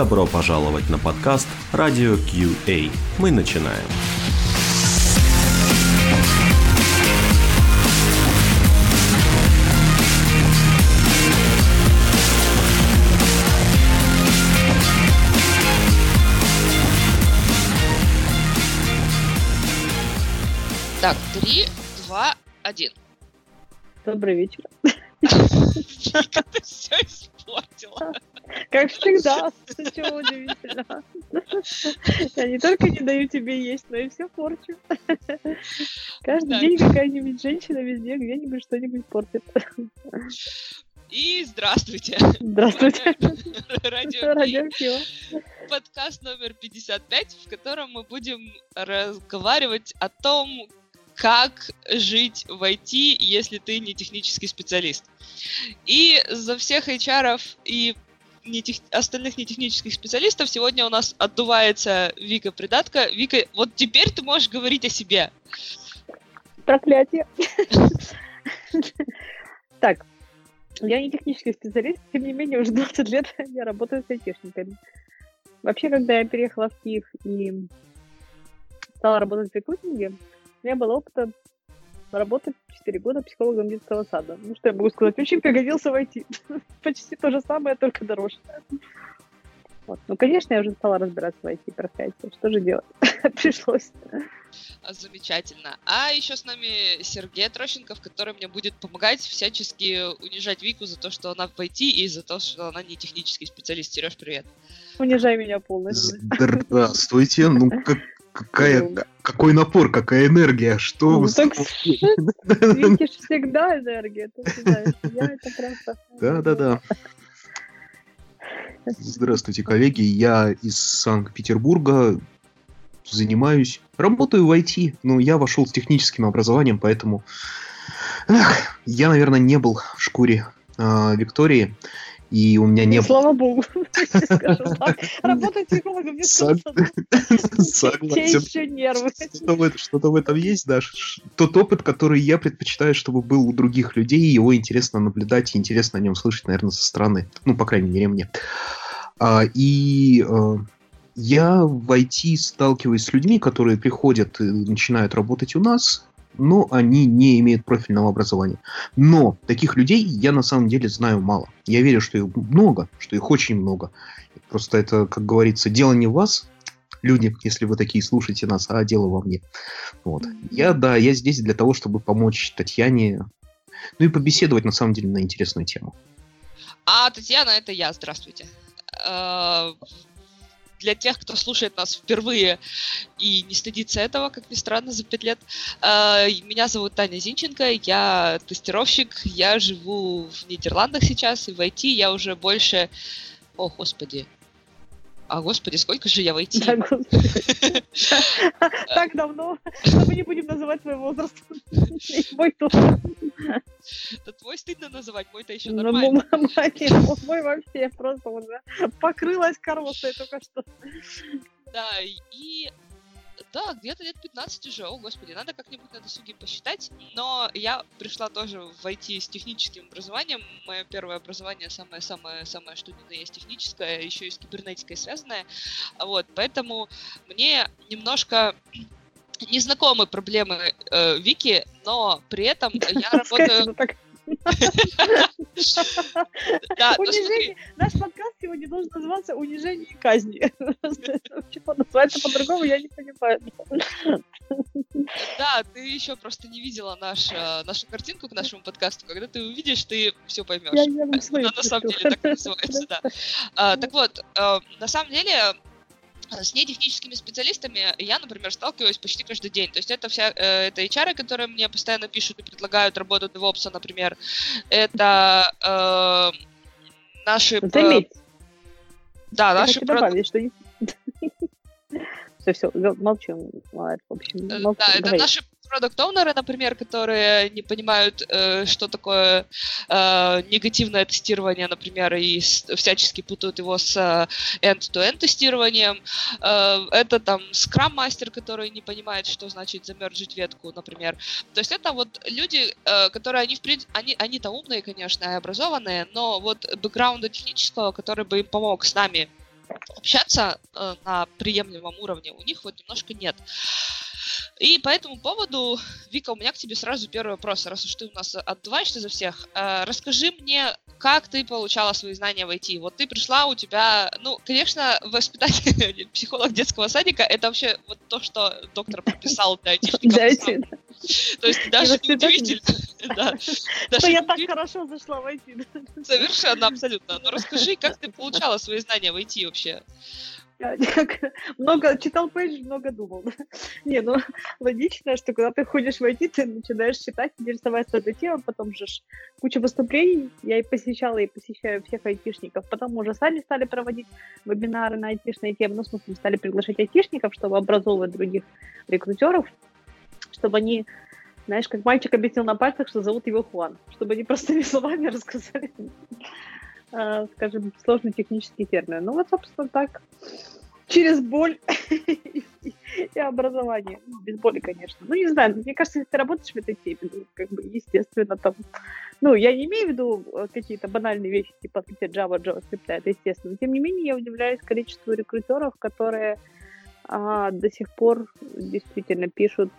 Добро пожаловать на подкаст Radio QA. Мы начинаем. Так, три, два, один. Добрый вечер. Ты все испортила. Как всегда, чего удивительно. Я не только не даю тебе есть, но и все порчу. Каждый день какая-нибудь женщина везде где-нибудь что-нибудь портит. И здравствуйте. Здравствуйте. Радио Радио Кио. подкаст номер 55, в котором мы будем разговаривать о том, как жить в IT, если ты не технический специалист. И за всех HR и не тех- остальных нетехнических специалистов сегодня у нас отдувается Вика Придатка. Вика, вот теперь ты можешь говорить о себе. Проклятие. Так, я не технический специалист, тем не менее уже 20 лет я работаю с айтишниками. Вообще, когда я переехала в Киев и стала работать в рекрутинге, у меня было опыта работать 4 года психологом детского сада. Ну, что я могу сказать, очень пригодился в IT. Почти то же самое, только дороже. Вот. Ну, конечно, я уже стала разбираться в IT, проклятие. Что же делать? Пришлось. А, Замечательно. А еще с нами Сергей Трощенков, который мне будет помогать всячески унижать Вику за то, что она в IT и за то, что она не технический специалист. Сереж, привет. Унижай меня полностью. Здравствуйте. Ну, как- какая, какой напор, какая энергия, что Ну, вы... так Видишь, всегда энергия, ты знаешь. Я это просто... Да-да-да. Здравствуйте, коллеги. Я из Санкт-Петербурга. Занимаюсь, работаю в IT. Ну, я вошел с техническим образованием, поэтому эх, я, наверное, не был в шкуре а, Виктории, и у меня не Ну, было... Слава богу, скажем так. Работать психологом не Согласен. еще нервы. Что-то в, этом есть, да. Тот опыт, который я предпочитаю, чтобы был у других людей, его интересно наблюдать и интересно о нем слышать, наверное, со стороны. Ну, по крайней мере, мне. А, и э, я в IT сталкиваюсь с людьми, которые приходят и начинают работать у нас, но они не имеют профильного образования. Но таких людей я на самом деле знаю мало. Я верю, что их много, что их очень много. Просто это, как говорится, дело не в вас, люди, если вы такие слушаете нас, а дело во мне. Вот. Я, да, я здесь для того, чтобы помочь Татьяне, ну и побеседовать, на самом деле, на интересную тему. А Татьяна, это я. Здравствуйте. Для тех, кто слушает нас впервые и не стыдится этого, как ни странно, за пять лет, э, меня зовут Таня Зинченко, я тестировщик, я живу в Нидерландах сейчас, и в IT я уже больше... О, господи. А, господи, сколько же я в IT? Да, господи. Так давно, что мы не будем называть свой возраст. Мой тоже. Да твой стыдно называть, мой-то еще Ну, нормально. мой- Мой вообще просто уже покрылась коростой только что. Да, и да, где-то лет 15 уже, о господи, надо как-нибудь на досуге посчитать, но я пришла тоже в IT с техническим образованием, мое первое образование самое-самое-самое, что ни на есть техническое, еще и с кибернетикой связанное, вот, поэтому мне немножко незнакомы проблемы э, Вики, но при этом я работаю... Ну Унижение. Наш подкаст сегодня должен называться «Унижение и казни». Чего называется по-другому, я не понимаю. Да, ты еще просто не видела наш, э, нашу картинку к нашему подкасту. Когда ты увидишь, ты все поймешь. Я я вам свою Она на самом деле так называется, да. А, так вот, э, на самом деле, э, с нетехническими специалистами я, например, сталкиваюсь почти каждый день. То есть это вся э, это HR, которые мне постоянно пишут и предлагают работу DevOps, например. Это э, наши... Заметь, Да, я наши... хочу про- добавить, что... Все, все. Ладно, В общем, Э, молчу. Да, это Говори. наши продукт-оунеры, например, которые не понимают, э, что такое э, негативное тестирование, например, и с- всячески путают его с э, end-to-end тестированием. Э, это там скрам-мастер, который не понимает, что значит замерджить ветку, например. То есть это вот люди, э, которые, они, в принципе, они, они-то умные, конечно, и образованные, но вот бэкграунда технического, который бы им помог с нами общаться э, на приемлемом уровне, у них вот немножко нет. И по этому поводу, Вика, у меня к тебе сразу первый вопрос, раз уж ты у нас отдуваешься за всех. Э, расскажи мне, как ты получала свои знания в IT? Вот ты пришла, у тебя, ну, конечно, воспитатель, психолог детского садика, это вообще вот то, что доктор подписал для айтишников. То есть даже не удивительно. Да. Что я так хорошо зашла в IT. Совершенно, абсолютно. Но расскажи, как ты получала свои знания в IT вообще? много читал пейдж, много думал. Не, ну логично, что когда ты ходишь в IT, ты начинаешь читать, интересоваться этой темой, потом же куча выступлений. Я и посещала, и посещаю всех айтишников. Потом уже сами стали проводить вебинары на айтишные темы. Ну, в смысле, стали приглашать айтишников, чтобы образовывать других рекрутеров, чтобы они знаешь, как мальчик объяснил на пальцах, что зовут его Хуан, чтобы они простыми словами рассказали скажем, сложный технический термин. Ну вот, собственно, так. Через боль и образование. Без боли, конечно. Ну, не знаю, мне кажется, если ты работаешь в этой теме, ну, как бы, естественно, там... Ну, я не имею в виду э, какие-то банальные вещи, типа Java, JavaScript, это естественно. Но, тем не менее, я удивляюсь количеству рекрутеров, которые а, до сих пор действительно пишут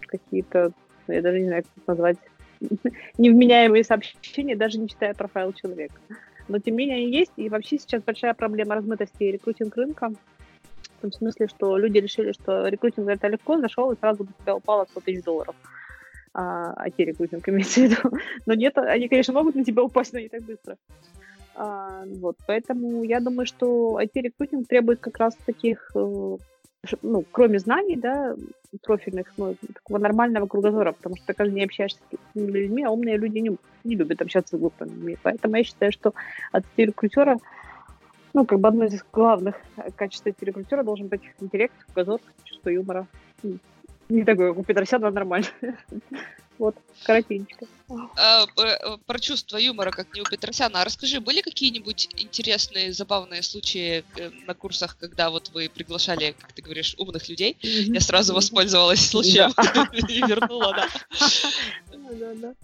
какие-то, я даже не знаю, как это назвать, невменяемые сообщения, даже не читая профайл человека но тем не менее они есть, и вообще сейчас большая проблема размытости рекрутинг рынка, в том смысле, что люди решили, что рекрутинг это легко, зашел и сразу у тебя упало 100 тысяч долларов. А, IT-рекрутинг имеется в виду. Но нет, они, конечно, могут на тебя упасть, но не так быстро. А, вот, поэтому я думаю, что IT-рекрутинг требует как раз таких э, ну, кроме знаний, да, профильных, ну, такого нормального кругозора, потому что ты каждый день общаешься с людьми, а умные люди не, не любят общаться с глупыми. Поэтому я считаю, что от рекрутера, ну, как бы одно из главных качеств рекрутера должен быть интеллект, кругозор, чувство юмора. Не такое, как у Петросяна, нормально. Вот, коротенько. А, э, про чувство юмора, как не у Петросяна. А расскажи, были какие-нибудь интересные, забавные случаи э, на курсах, когда вот вы приглашали, как ты говоришь, умных людей? Я сразу воспользовалась случаем и вернула, да.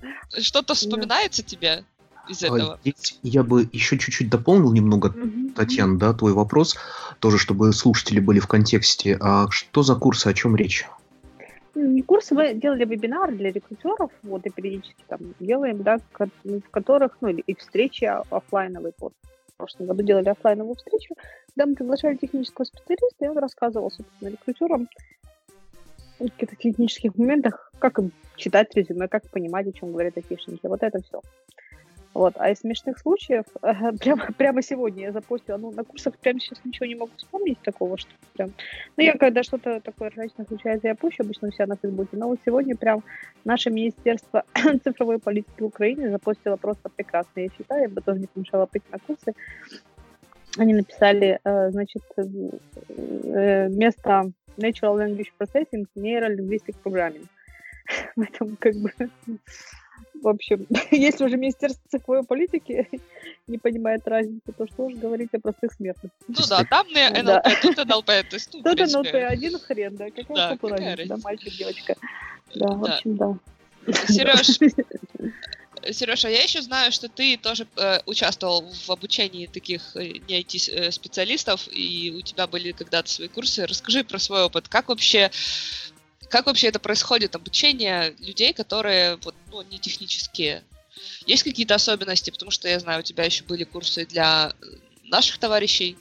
Что-то вспоминается тебе? из а этого. Здесь я бы еще чуть-чуть дополнил немного, mm Татьяна, да, твой вопрос, тоже чтобы слушатели были в контексте. А что за курсы, о чем речь? Не курсы, мы делали вебинары для рекрутеров, вот, и периодически там делаем, да, в которых, ну, и встречи офлайновые, вот, в прошлом году делали офлайновую встречу, когда мы приглашали технического специалиста, и он рассказывал, собственно, рекрутерам о каких-то технических моментах, как им читать резюме, как понимать, о чем говорят айтишники, вот это все. Вот. А из смешных случаев, прямо, прямо сегодня я запустила, ну, на курсах прямо сейчас ничего не могу вспомнить такого, что прям... Ну, я когда что-то такое ржачное случается, я пущу обычно у себя на Фейсбуке, но вот сегодня прям наше Министерство цифровой политики в Украине запустило просто прекрасно, я считаю, я бы тоже не помешала пойти на курсы. Они написали, э, значит, э, место Natural Language Processing, Neural Linguistic Programming. Поэтому как бы в общем, если уже Министерство цифровой политики не понимает разницы, то что уж говорить о простых смертных. Ну да, там НЛП, да. тут НЛП, то есть, ну, Тут НЛП, один хрен, да, какая да, какая разница, да, мальчик, девочка. Да, да, в общем, да. Сереж, Сережа, я еще знаю, что ты тоже э, участвовал в обучении таких э, не IT-специалистов, э, и у тебя были когда-то свои курсы. Расскажи про свой опыт. Как вообще как вообще это происходит, обучение людей, которые вот, ну, не технические? Есть какие-то особенности? Потому что я знаю, у тебя еще были курсы для наших товарищей.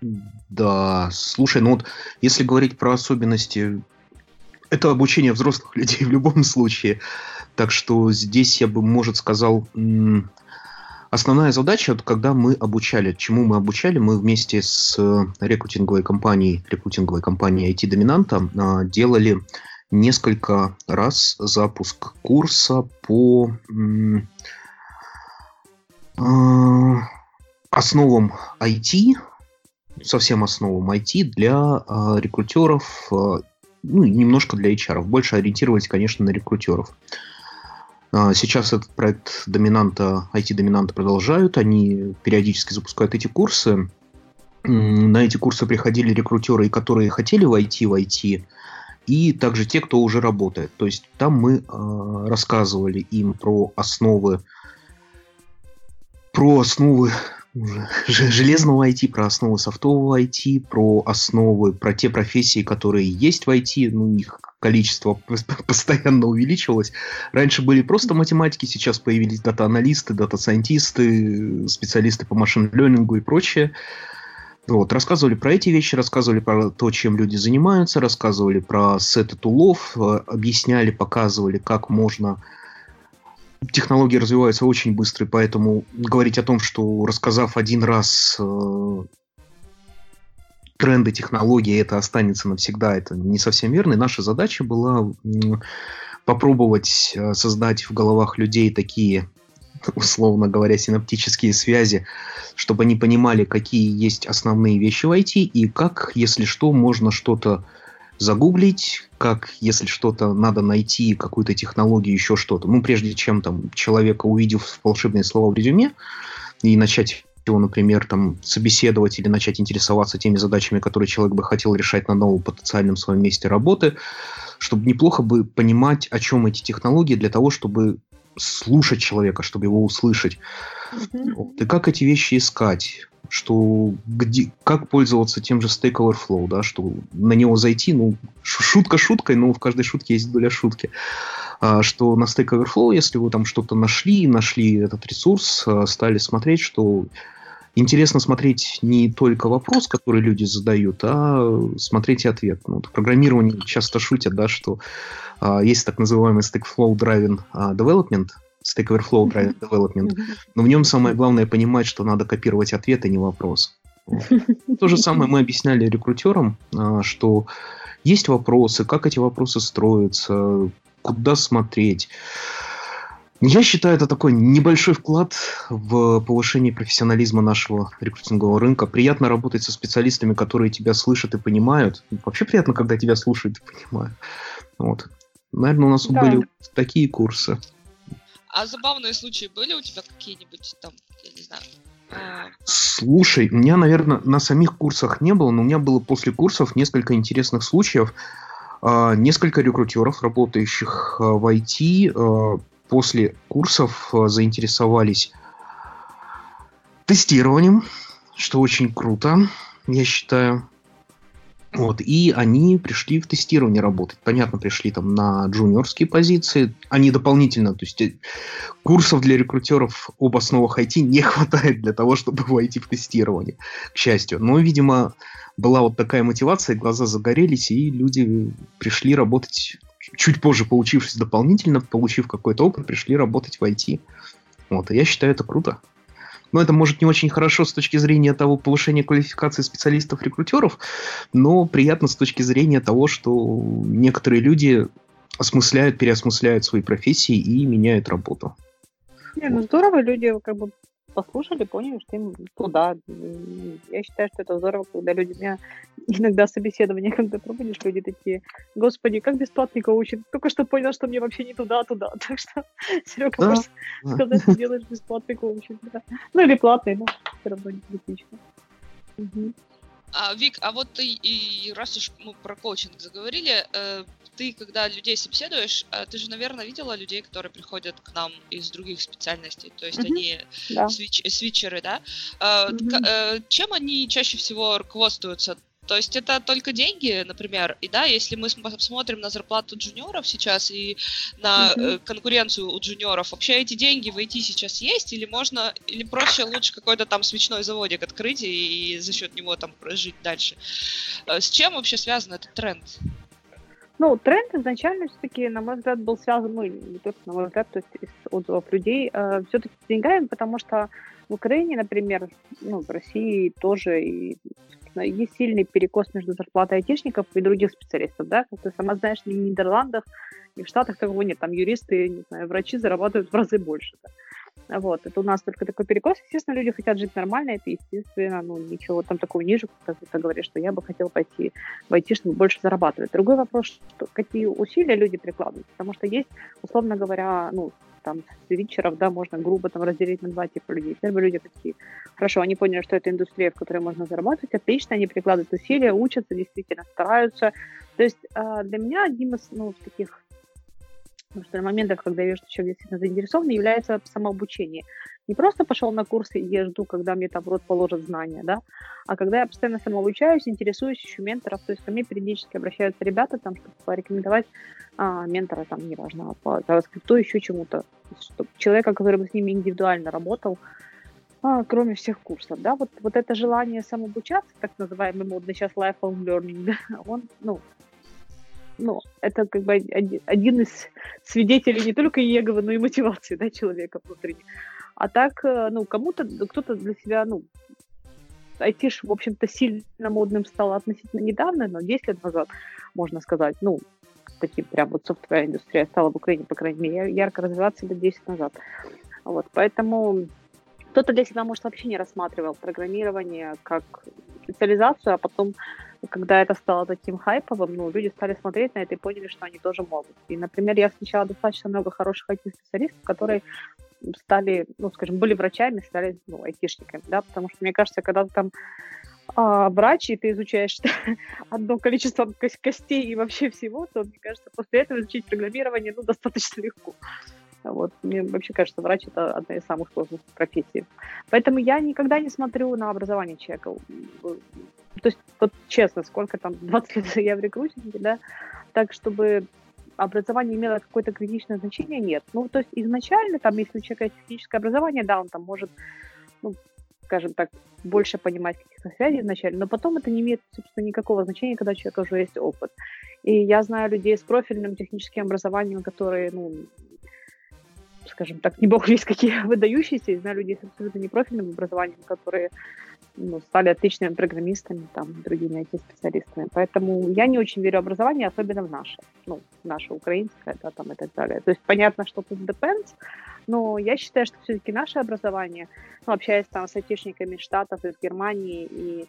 Да, слушай, ну вот если говорить про особенности, это обучение взрослых людей в любом случае. Так что здесь я бы, может, сказал, Основная задача, когда мы обучали, чему мы обучали, мы вместе с э, рекрутинговой компанией, рекрутинговой компанией IT-доминанта а, делали несколько раз запуск курса по а, основам IT, совсем основам IT для а, рекрутеров, ну, немножко для HR. Больше ориентировались, конечно, на рекрутеров. А, сейчас этот проект доминанта, IT-доминанта продолжают. Они периодически запускают эти курсы. На эти курсы приходили рекрутеры, которые хотели войти в IT, и также те, кто уже работает. То есть там мы э, рассказывали им про основы, про основы железного IT, про основы софтового IT, про основы, про те профессии, которые есть в IT, ну, их количество постоянно увеличивалось. Раньше были просто математики, сейчас появились дата-аналисты, дата-сайентисты, специалисты по машин-лернингу и прочее. Вот, рассказывали про эти вещи, рассказывали про то, чем люди занимаются, рассказывали про сеты тулов, э, объясняли, показывали, как можно технологии развиваются очень быстро, поэтому говорить о том, что рассказав один раз э, тренды технологии, это останется навсегда, это не совсем верно. И наша задача была э, попробовать э, создать в головах людей такие, условно говоря, синаптические связи, чтобы они понимали, какие есть основные вещи в IT, и как, если что, можно что-то загуглить, как если что-то надо найти, какую-то технологию, еще что-то. Ну, прежде чем там человека, увидев волшебные слова в резюме, и начать его, например, там, собеседовать или начать интересоваться теми задачами, которые человек бы хотел решать на новом потенциальном своем месте работы, чтобы неплохо бы понимать, о чем эти технологии, для того, чтобы слушать человека, чтобы его услышать. Mm-hmm. Вот. И как эти вещи искать? Что где, как пользоваться тем же Stack Overflow, да, что на него зайти, ну, шутка шуткой, но в каждой шутке есть доля шутки, а, что на Stack Overflow, если вы там что-то нашли, нашли этот ресурс, а, стали смотреть, что интересно смотреть не только вопрос, который люди задают, а смотреть и ответ. Ну, в программировании часто шутят, да, что а, есть так называемый Stack Flow Driven а, Development – Stack Overflow Drive Development. Но в нем самое главное понимать, что надо копировать ответ, а не вопрос. То же самое мы объясняли рекрутерам, а, что есть вопросы, как эти вопросы строятся, куда смотреть. Я считаю, это такой небольшой вклад в повышение профессионализма нашего рекрутингового рынка. Приятно работать со специалистами, которые тебя слышат и понимают. Вообще приятно, когда тебя слушают и понимают. Вот. Наверное, у нас да. были такие курсы. А забавные случаи были у тебя какие-нибудь там, я не знаю? А, Слушай, у меня, наверное, на самих курсах не было, но у меня было после курсов несколько интересных случаев. А, несколько рекрутеров, работающих а, в IT, после курсов заинтересовались тестированием, что очень круто, я считаю. Вот, и они пришли в тестирование работать. Понятно, пришли там на джуниорские позиции. Они дополнительно, то есть э, курсов для рекрутеров об основах IT не хватает для того, чтобы войти в тестирование, к счастью. Но, видимо, была вот такая мотивация, глаза загорелись, и люди пришли работать чуть позже, получившись дополнительно, получив какой-то опыт, пришли работать в IT. Вот, и я считаю это круто. Но это может не очень хорошо с точки зрения того повышения квалификации специалистов-рекрутеров, но приятно с точки зрения того, что некоторые люди осмысляют, переосмысляют свои профессии и меняют работу. Не, ну здорово, люди как бы послушали, поняли, что им туда. Я считаю, что это здорово, когда люди... У меня иногда собеседование, когда проводишь, люди такие, господи, как бесплатный коучинг. Только что понял, что мне вообще не туда, а туда. Так что, Серега, да? можешь сказать, что делаешь бесплатный. Да. Ну или платный, но все равно не критично. Угу. А, Вик, а вот ты, и раз уж мы про коучинг заговорили, э, ты, когда людей собеседуешь, э, ты же, наверное, видела людей, которые приходят к нам из других специальностей, то есть mm-hmm. они да. свич, свитчеры, да? Э, mm-hmm. э, чем они чаще всего руководствуются? То есть это только деньги, например, и да, если мы посмотрим на зарплату джуниоров сейчас и на uh-huh. конкуренцию у джуниоров, вообще эти деньги в IT сейчас есть или можно, или проще лучше какой-то там свечной заводик открыть и, и за счет него там прожить дальше? Э, с чем вообще связан этот тренд? Ну, тренд изначально все-таки, на мой взгляд, был связан, ну, не только на мой взгляд, то есть из отзывов людей, э, все-таки с деньгами, потому что в Украине, например, ну, в России тоже и есть сильный перекос между зарплатой айтишников и других специалистов, да, как ты сама знаешь, ни в Нидерландах, ни в Штатах такого нет, там юристы, не знаю, врачи зарабатывают в разы больше, да. Вот, это у нас только такой перекос. Естественно, люди хотят жить нормально, это естественно, ну, ничего там такого ниже, как ты говоришь, что я бы хотел пойти войти, чтобы больше зарабатывать. Другой вопрос, что какие усилия люди прикладывают, потому что есть, условно говоря, ну, там, с вечеров, да, можно грубо там разделить на два типа людей. Первые люди такие, хорошо, они поняли, что это индустрия, в которой можно зарабатывать, отлично, они прикладывают усилия, учатся, действительно стараются. То есть а, для меня одним из, ну, таких потому что на моментах, когда я вижу, что человек действительно заинтересован, является самообучение. Не просто пошел на курсы, и я жду, когда мне там рот положат знания, да, а когда я постоянно самообучаюсь, интересуюсь, ищу менторов, то есть ко мне периодически обращаются ребята, там, чтобы порекомендовать а, ментора, там, неважно, по JavaScript, еще чему-то, чтобы человека, который бы с ними индивидуально работал, а, кроме всех курсов, да, вот, вот это желание самообучаться, так называемый модный сейчас lifelong learning, да, он, ну, ну, это как бы один из свидетелей не только Еговы, но и мотивации, да, человека внутренней. А так, э, ну, кому-то, кто-то для себя, ну, айтиш, в общем-то, сильно модным стало относительно недавно, но 10 лет назад, можно сказать, ну, таким прям вот софтвер индустрия стала в Украине, по крайней мере, ярко развиваться лет 10 назад. Вот, поэтому кто-то для себя, может, вообще не рассматривал программирование как специализацию, а потом, когда это стало таким хайповым, ну, люди стали смотреть на это и поняли, что они тоже могут. И, например, я встречала достаточно много хороших IT-специалистов, которые стали, ну, скажем, были врачами, стали, ну, айтишниками, да, потому что, мне кажется, когда ты там а, врач, и ты изучаешь одно количество костей и вообще всего, то, мне кажется, после этого изучить программирование, ну, достаточно легко. Вот. Мне вообще кажется, врач это одна из самых сложных профессий. Поэтому я никогда не смотрю на образование человека. То есть, вот честно, сколько там, 20 лет я в рекрутинге, да, так, чтобы образование имело какое-то критичное значение, нет. Ну, то есть изначально, там, если у человека есть техническое образование, да, он там может, ну, скажем так, больше понимать каких-то связей вначале, но потом это не имеет, собственно, никакого значения, когда у человека уже есть опыт. И я знаю людей с профильным техническим образованием, которые, ну, скажем так, не бог весь какие выдающиеся, и знаю людей с абсолютно непрофильным образованием, которые ну, стали отличными программистами, там, другими IT-специалистами. Поэтому я не очень верю в образование, особенно в наше, ну, наше украинское, да, там и так далее. То есть понятно, что тут depends, но я считаю, что все-таки наше образование, ну, общаясь там с айтишниками Штатов, из Германии, и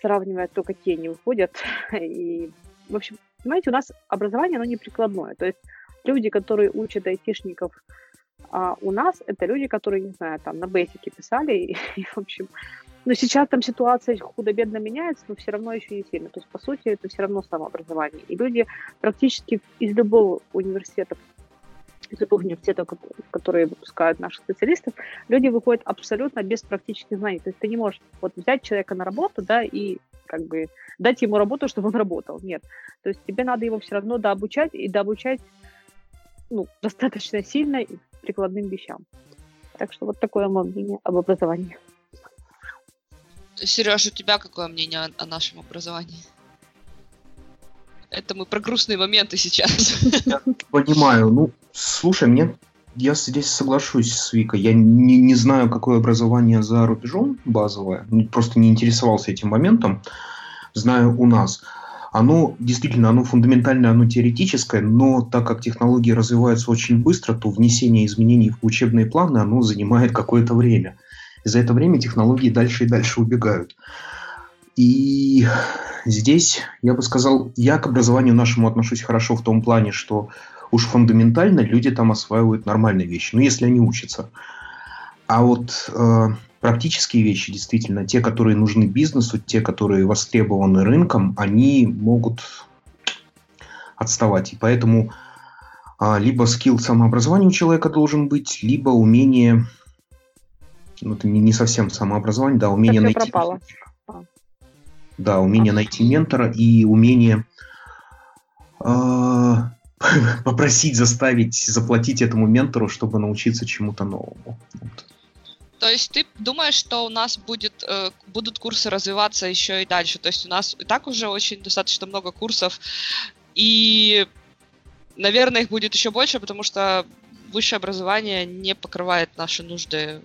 сравнивая то, какие они выходят, и, в общем, понимаете, у нас образование, оно не прикладное. То есть люди, которые учат айтишников а у нас это люди, которые, не знаю, там на бейсике писали, и, и в общем, но сейчас там ситуация худо-бедно меняется, но все равно еще не сильно. То есть, по сути, это все равно самообразование. И люди практически из любого университета, из любых университетов, которые выпускают наших специалистов, люди выходят абсолютно без практических знаний. То есть ты не можешь вот взять человека на работу, да, и как бы дать ему работу, чтобы он работал. Нет. То есть тебе надо его все равно дообучать и дообучать ну, достаточно сильно и прикладным вещам. Так что вот такое мое мнение об образовании. Сереж, у тебя какое мнение о, о нашем образовании? Это мы про грустные моменты сейчас. Я понимаю. Ну, слушай, мне я здесь соглашусь с Викой. Я не, не знаю, какое образование за рубежом базовое. Просто не интересовался этим моментом. Знаю у нас оно действительно, оно фундаментальное, оно теоретическое, но так как технологии развиваются очень быстро, то внесение изменений в учебные планы, оно занимает какое-то время. И за это время технологии дальше и дальше убегают. И здесь, я бы сказал, я к образованию нашему отношусь хорошо в том плане, что уж фундаментально люди там осваивают нормальные вещи, ну, если они учатся. А вот э, практические вещи, действительно, те, которые нужны бизнесу, те, которые востребованы рынком, они могут отставать. И поэтому а, либо скилл самообразования у человека должен быть, либо умение, ну это не, не совсем самообразование, да, умение найти... Пропало. Да, умение а. найти ментора и умение э, попросить, заставить, заплатить этому ментору, чтобы научиться чему-то новому. Вот. То есть ты думаешь, что у нас будет, э, будут курсы развиваться еще и дальше? То есть у нас и так уже очень достаточно много курсов, и, наверное, их будет еще больше, потому что высшее образование не покрывает наши нужды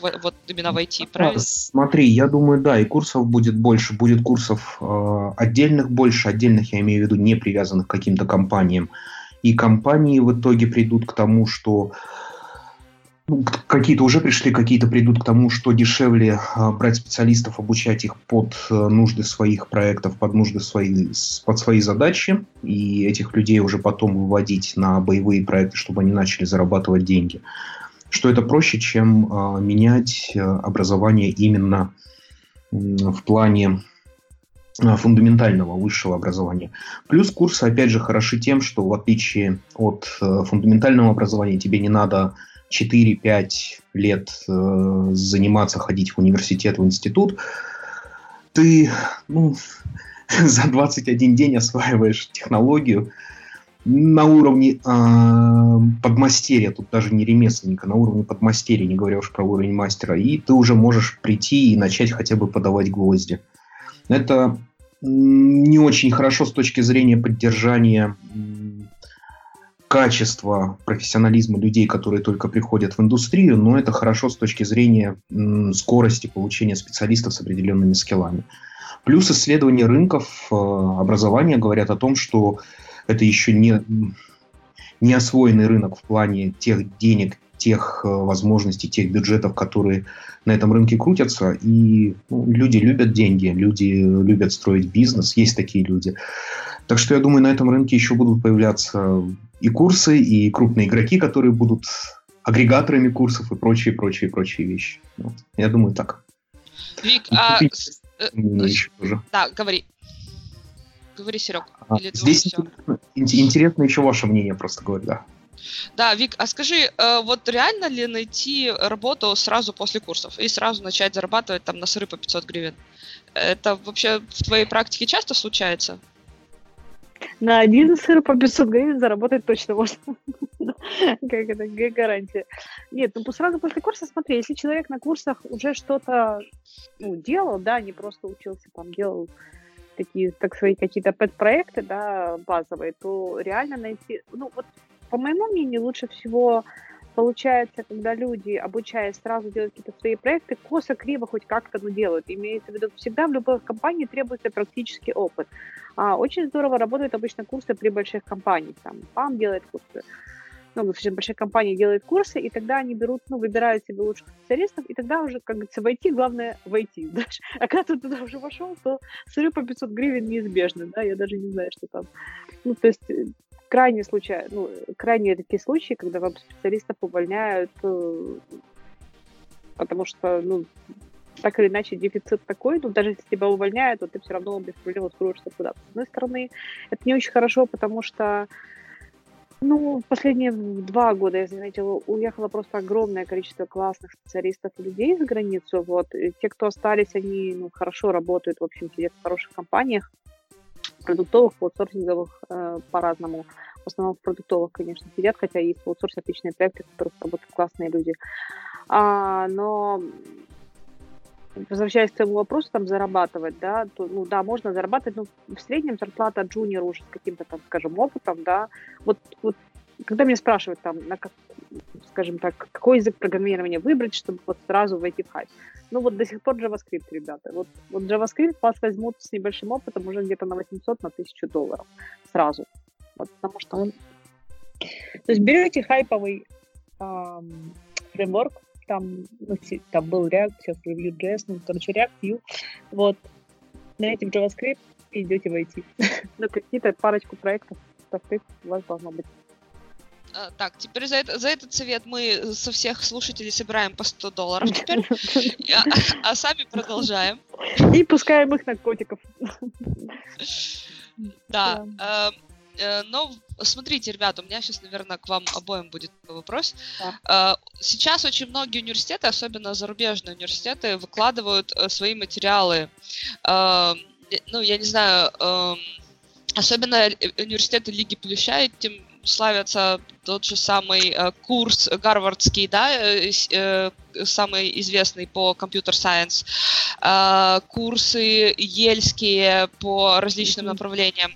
в, вот именно в IT, правильно? Смотри, я думаю, да, и курсов будет больше, будет курсов э, отдельных больше, отдельных, я имею в виду, не привязанных к каким-то компаниям. И компании в итоге придут к тому, что какие-то уже пришли, какие-то придут к тому, что дешевле а, брать специалистов, обучать их под э, нужды своих проектов, под нужды свои, под свои задачи, и этих людей уже потом выводить на боевые проекты, чтобы они начали зарабатывать деньги. Что это проще, чем а, менять э, образование именно в плане а, фундаментального высшего образования. Плюс курсы, опять же, хороши тем, что в отличие от э, фундаментального образования тебе не надо 4-5 лет э, заниматься, ходить в университет, в институт, ты ну, за 21 день осваиваешь технологию на уровне э, подмастерья, тут даже не ремесленника, на уровне подмастерья, не говоря уж про уровень мастера, и ты уже можешь прийти и начать хотя бы подавать гвозди. Это не очень хорошо с точки зрения поддержания качества профессионализма людей, которые только приходят в индустрию, но это хорошо с точки зрения скорости получения специалистов с определенными скиллами. Плюс исследования рынков э, образования говорят о том, что это еще не, не освоенный рынок в плане тех денег, тех э, возможностей, тех бюджетов, которые на этом рынке крутятся. И ну, люди любят деньги, люди любят строить бизнес, есть такие люди. Так что я думаю, на этом рынке еще будут появляться и курсы, и крупные игроки, которые будут агрегаторами курсов и прочие, прочие, прочие вещи. Вот. Я думаю, так. Вик, а Э, еще тоже. Да, говори. Говори, Серег. А, здесь интересно, интересно еще ваше мнение, просто говорю, да. Да, Вик, а скажи, э, вот реально ли найти работу сразу после курсов и сразу начать зарабатывать там на сыры по 500 гривен? Это вообще в твоей практике часто случается? На один сыр по 500 гривен заработать точно можно. как это, гарантия. Нет, ну сразу после курса, смотри, если человек на курсах уже что-то ну, делал, да, не просто учился, там, делал такие, так свои какие-то пэт-проекты, да, базовые, то реально найти, ну, вот, по моему мнению, лучше всего получается, когда люди, обучаясь, сразу делают какие-то свои проекты, косо, криво хоть как-то, ну, делают. Имеется в виду, всегда в любой компании требуется практический опыт. А, очень здорово работают обычно курсы при больших компаниях. Там, ПАМ делает курсы, ну, достаточно большая компания делает курсы, и тогда они берут, ну, выбирают себе лучших специалистов, и тогда уже, как говорится, войти, главное войти. Да? А когда ты туда уже вошел, то сыры по 500 гривен неизбежны, да, я даже не знаю, что там. Ну, то есть крайне случаи, ну, крайне такие случаи, когда вам специалистов увольняют, э, потому что, ну, так или иначе дефицит такой, но даже если тебя увольняют, то ты все равно без проблем устроишься куда С одной стороны, это не очень хорошо, потому что ну, последние два года я заметила, уехало просто огромное количество классных специалистов и людей за границу. Вот. И те, кто остались, они ну, хорошо работают, в общем, сидят в хороших компаниях, продуктовых, аутсорсинговых э, по-разному. В основном в продуктовых, конечно, сидят, хотя есть в аутсорсе отличные проекты, в которых работают классные люди. А, но возвращаясь к твоему вопросу, там зарабатывать, да, то, ну да, можно зарабатывать, но в среднем зарплата джуниора уже с каким-то там, скажем, опытом, да, вот, вот когда меня спрашивают там, на как, скажем так, какой язык программирования выбрать, чтобы вот сразу войти в хайп. Ну вот до сих пор JavaScript, ребята. Вот, вот JavaScript вас возьмут с небольшим опытом уже где-то на 800, на 1000 долларов сразу. Вот, потому что он... То есть берете хайповый эм, фреймворк, там, ну, там был React, сейчас Vue.js, ну, короче, React, Vue, вот, знаете, в JavaScript идете в IT. ну, какие-то парочку проектов, у вас должно быть. А, так, теперь за, это, за этот совет мы со всех слушателей собираем по 100 долларов теперь, а, а сами продолжаем. И пускаем их на котиков. Да. Эм, Э, но смотрите, ребята, у меня сейчас, наверное, к вам обоим будет вопрос. Да. Э, сейчас очень многие университеты, особенно зарубежные университеты, выкладывают э, свои материалы. Ну, я не знаю, эм, особенно университеты Лиги Плюща этим славятся тот же самый э, курс гарвардский, да, э, э, самый известный по компьютер-сайенс, курсы ельские по различным mm-hmm. направлениям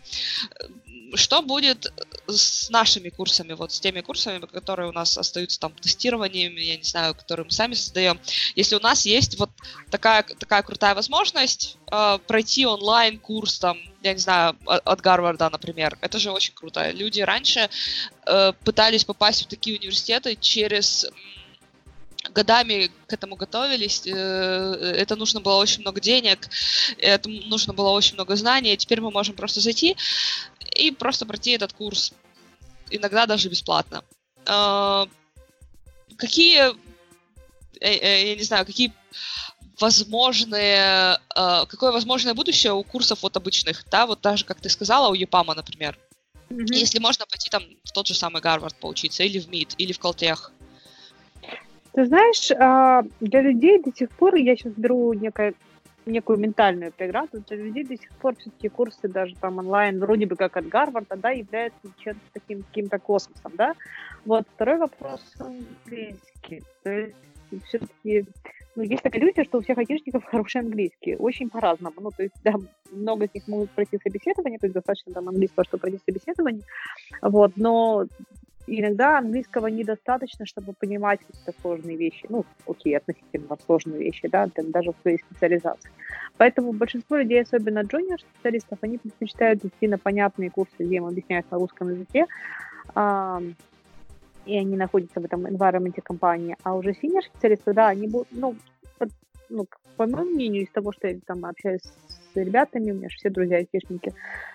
что будет с нашими курсами, вот с теми курсами, которые у нас остаются там тестированиями, я не знаю, которые мы сами создаем. Если у нас есть вот такая, такая крутая возможность э, пройти онлайн курс там, я не знаю, от, Гарварда, например, это же очень круто. Люди раньше э, пытались попасть в такие университеты через годами к этому готовились, э, это нужно было очень много денег, это нужно было очень много знаний, теперь мы можем просто зайти и просто пройти этот курс, иногда даже бесплатно. А, какие, э, э, я не знаю, какие возможные, а, какое возможное будущее у курсов вот обычных, да, вот даже, как ты сказала, у ЕПАМа, например. Mm-hmm. Если можно пойти там в тот же самый Гарвард поучиться, или в МИД, или в Колтех. Ты знаешь, а, для людей до сих пор, я сейчас беру некое, некую ментальную преграду, для людей до сих пор все-таки курсы даже там онлайн, вроде бы как от Гарварда, да, являются чем-то таким, каким-то космосом, да. Вот, второй вопрос английский. То есть все-таки ну, есть такая иллюзия, что у всех айтишников хороший английский. Очень по-разному. Ну, то есть, да, много из них могут пройти собеседование, то есть достаточно там английского, чтобы пройти собеседование. Вот, но иногда английского недостаточно, чтобы понимать какие-то сложные вещи. Ну, окей, относительно сложные вещи, да, даже в своей специализации. Поэтому большинство людей, особенно джуниор-специалистов, они предпочитают идти на понятные курсы, где им объясняют на русском языке, и они находятся в этом environment компании, а уже senior специалисты, да, они будут, ну, ну, по моему мнению, из того, что я там общаюсь с ребятами, у меня же все друзья айтишники,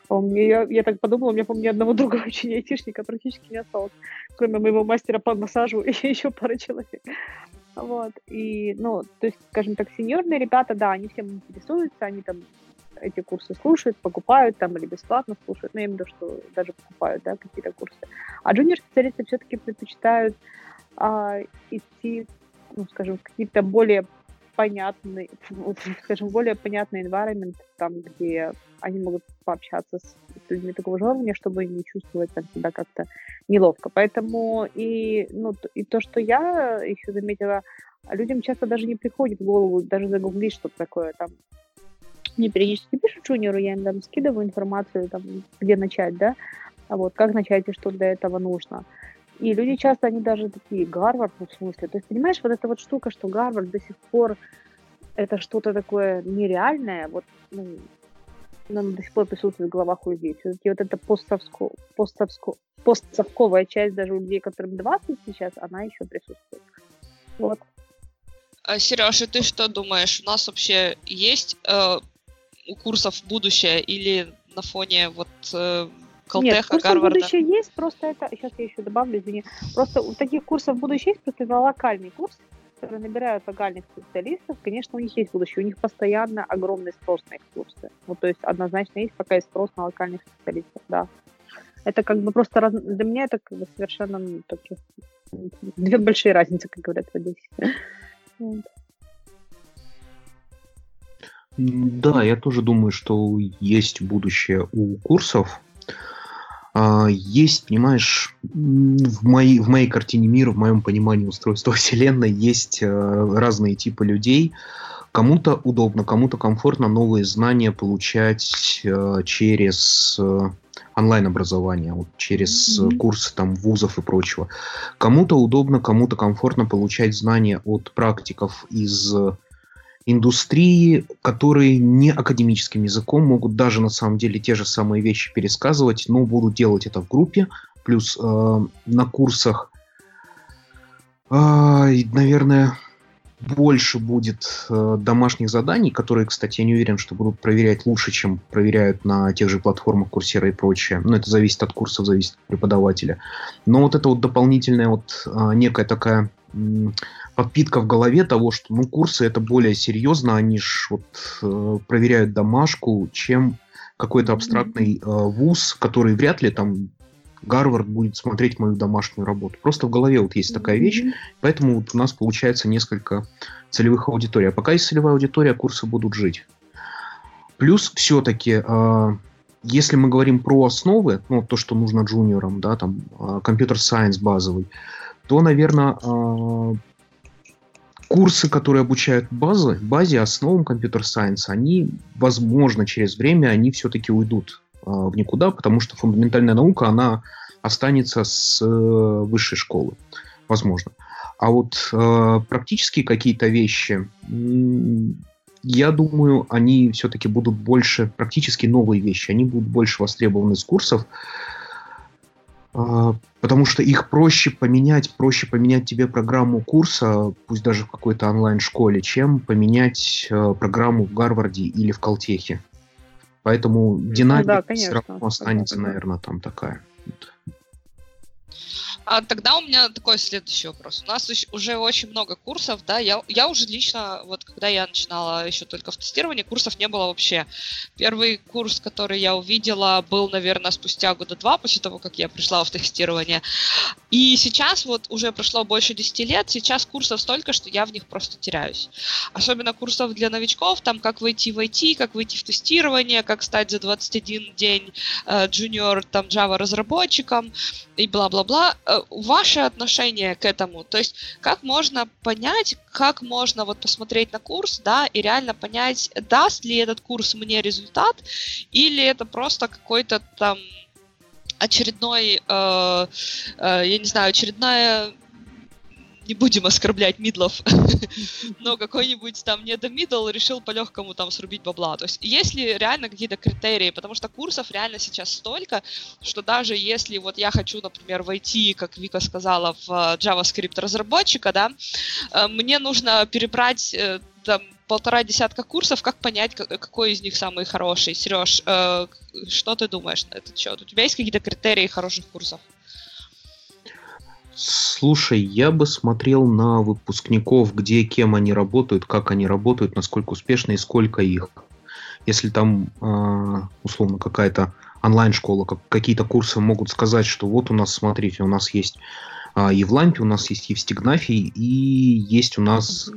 а я, я так подумала, у меня, по-моему, ни одного друга очень айтишника практически не осталось, кроме моего мастера по массажу и еще пара человек. Вот, и, ну, то есть, скажем так, сеньорные ребята, да, они всем интересуются, они там эти курсы слушают, покупают там или бесплатно слушают, ну, я имею в виду, что даже покупают, да, какие-то курсы. А джуниор-специалисты все-таки предпочитают а, идти, ну, скажем, в какие-то более понятные, скажем, более понятный environment, там, где они могут пообщаться с людьми такого же уровня, чтобы не чувствовать там, себя как-то неловко. Поэтому и, ну, и то, что я еще заметила, людям часто даже не приходит в голову даже загуглить что-то такое, там, мне периодически пишут джуниору, я им там скидываю информацию, там, где начать, да, а вот, как начать и что для этого нужно. И люди часто, они даже такие, Гарвард, ну, в смысле, то есть, понимаешь, вот эта вот штука, что Гарвард до сих пор это что-то такое нереальное, вот, ну, нам до сих пор присутствует в головах у людей. Все-таки вот эта постсовско, постсовско, постсовковая часть даже у людей, которым 20 сейчас, она еще присутствует. Вот. А, Сережа, ты что думаешь? У нас вообще есть э, у курсов будущее или на фоне вот э, Колтеха, Нет, курсов Гарварда? будущее есть, просто это, сейчас я еще добавлю, извини, просто у таких курсов будущее есть, просто это локальный курс, которые набирают локальных специалистов, конечно, у них есть будущее, у них постоянно огромный спрос на их курсы. Ну, то есть однозначно есть пока есть спрос на локальных специалистов, да. Это как бы просто раз... для меня это как бы совершенно ну, таких... две большие разницы, как говорят в Одессе. Да, я тоже думаю, что есть будущее у курсов. А, есть, понимаешь, в моей, в моей картине мира, в моем понимании устройства Вселенной есть э, разные типы людей. Кому-то удобно, кому-то комфортно новые знания получать э, через э, онлайн-образование, вот через mm-hmm. курсы там вузов и прочего. Кому-то удобно, кому-то комфортно получать знания от практиков из индустрии, которые не академическим языком могут даже на самом деле те же самые вещи пересказывать, но будут делать это в группе, плюс э, на курсах, э, наверное, больше будет э, домашних заданий, которые, кстати, я не уверен, что будут проверять лучше, чем проверяют на тех же платформах Курсера и прочее. Но это зависит от курсов, зависит от преподавателя. Но вот это вот дополнительная вот э, некая такая подпитка в голове того, что ну, курсы это более серьезно, они ж вот э, проверяют домашку, чем какой-то абстрактный э, вуз, который вряд ли там Гарвард будет смотреть мою домашнюю работу. Просто в голове вот есть такая вещь, поэтому вот у нас получается несколько целевых аудиторий. А пока есть целевая аудитория, курсы будут жить. Плюс все-таки, э, если мы говорим про основы, ну, то, что нужно джуниорам, да, там, компьютер-сайенс базовый, то, наверное, э, курсы, которые обучают базы, базе, основам компьютер-сайенса, они, возможно, через время, они все-таки уйдут э, в никуда, потому что фундаментальная наука, она останется с э, высшей школы, возможно. А вот э, практические какие-то вещи, я думаю, они все-таки будут больше, практически новые вещи, они будут больше востребованы с курсов, потому что их проще поменять, проще поменять тебе программу курса, пусть даже в какой-то онлайн-школе, чем поменять э, программу в Гарварде или в Колтехе. Поэтому динамика ну, да, конечно, все равно останется, наверное, там такая. А тогда у меня такой следующий вопрос. У нас уже очень много курсов, да, я, я уже лично, вот когда я начинала еще только в тестировании, курсов не было вообще. Первый курс, который я увидела, был, наверное, спустя года два после того, как я пришла в тестирование. И сейчас вот уже прошло больше 10 лет, сейчас курсов столько, что я в них просто теряюсь. Особенно курсов для новичков, там как войти в IT, как выйти в тестирование, как стать за 21 день э, junior там Java разработчиком и бла-бла-бла. Ваше отношение к этому, то есть как можно понять, как можно вот посмотреть на курс, да, и реально понять, даст ли этот курс мне результат, или это просто какой-то там очередной, э, э, я не знаю, очередная не будем оскорблять мидлов, но какой-нибудь там не до мидл решил по-легкому там срубить бабла. То есть есть ли реально какие-то критерии, потому что курсов реально сейчас столько, что даже если вот я хочу, например, войти, как Вика сказала, в э, JavaScript разработчика, да, э, мне нужно перебрать э, там полтора десятка курсов, как понять, какой из них самый хороший. Сереж, что ты думаешь на этот счет? У тебя есть какие-то критерии хороших курсов? Слушай, я бы смотрел на выпускников, где, кем они работают, как они работают, насколько успешно и сколько их. Если там, а, условно, какая-то онлайн-школа, какие-то курсы могут сказать, что вот у нас, смотрите, у нас есть а, Евлампий, у нас есть Евстигнафий, и есть у нас,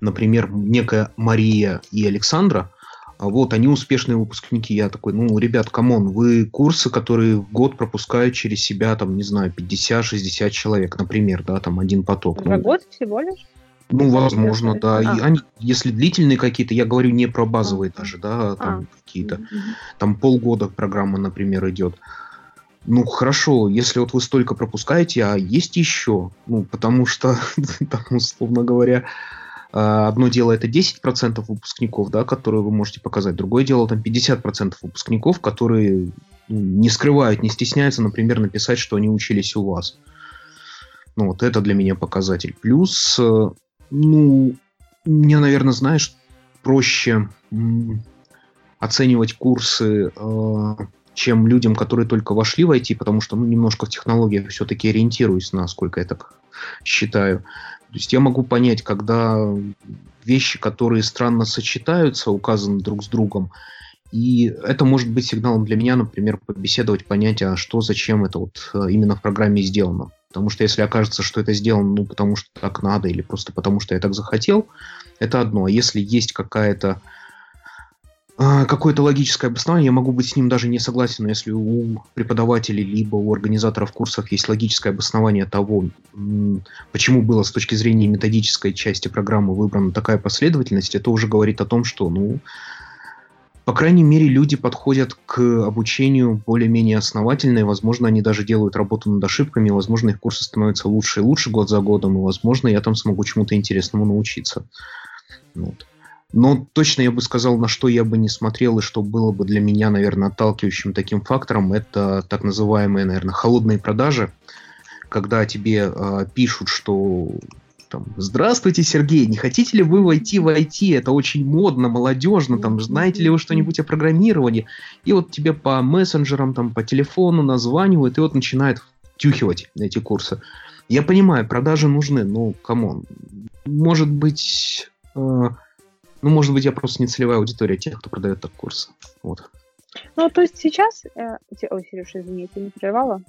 например, некая Мария и Александра – вот, они успешные выпускники. Я такой, ну, ребят, come on, вы курсы, которые в год пропускают через себя, там, не знаю, 50-60 человек, например, да, там, один поток. За ну, год всего лишь? Ну, возможно, да. А. И они, если длительные какие-то, я говорю не про базовые а. даже, да, там а. какие-то, там полгода программа, например, идет. Ну, хорошо, если вот вы столько пропускаете, а есть еще, ну, потому что, там, условно говоря, а, одно дело это 10% выпускников, да, которые вы можете показать, другое дело там 50% выпускников, которые ну, не скрывают, не стесняются, например, написать, что они учились у вас. Ну, вот это для меня показатель. Плюс, э, ну, мне, наверное, знаешь, проще оценивать курсы, э, чем людям, которые только вошли в IT, потому что, ну, немножко в технологиях все-таки ориентируюсь, насколько я так считаю. То есть я могу понять, когда вещи, которые странно сочетаются, указаны друг с другом, и это может быть сигналом для меня, например, побеседовать, понять, а что, зачем это вот э, именно в программе сделано. Потому что если окажется, что это сделано, ну, потому что так надо, или просто потому что я так захотел, это одно. А если есть какая-то какое-то логическое обоснование, я могу быть с ним даже не согласен, если у преподавателей либо у организаторов курсов есть логическое обоснование того, почему было с точки зрения методической части программы выбрана такая последовательность, это уже говорит о том, что, ну, по крайней мере, люди подходят к обучению более-менее основательно, и, возможно, они даже делают работу над ошибками, и, возможно, их курсы становятся лучше и лучше год за годом, и, возможно, я там смогу чему-то интересному научиться. Вот. Но точно я бы сказал, на что я бы не смотрел и что было бы для меня, наверное, отталкивающим таким фактором, это так называемые, наверное, холодные продажи, когда тебе э, пишут, что там, здравствуйте, Сергей, не хотите ли вы войти в IT? Это очень модно, молодежно, там, знаете ли вы что-нибудь о программировании? И вот тебе по мессенджерам, там, по телефону названивают, и вот начинают втюхивать эти курсы. Я понимаю, продажи нужны, но, come on, может быть, э, ну, может быть, я просто не целевая аудитория тех, кто продает так курсы. Вот. Ну, то есть сейчас... Э, ой, Сереж, извини, ты не прервала?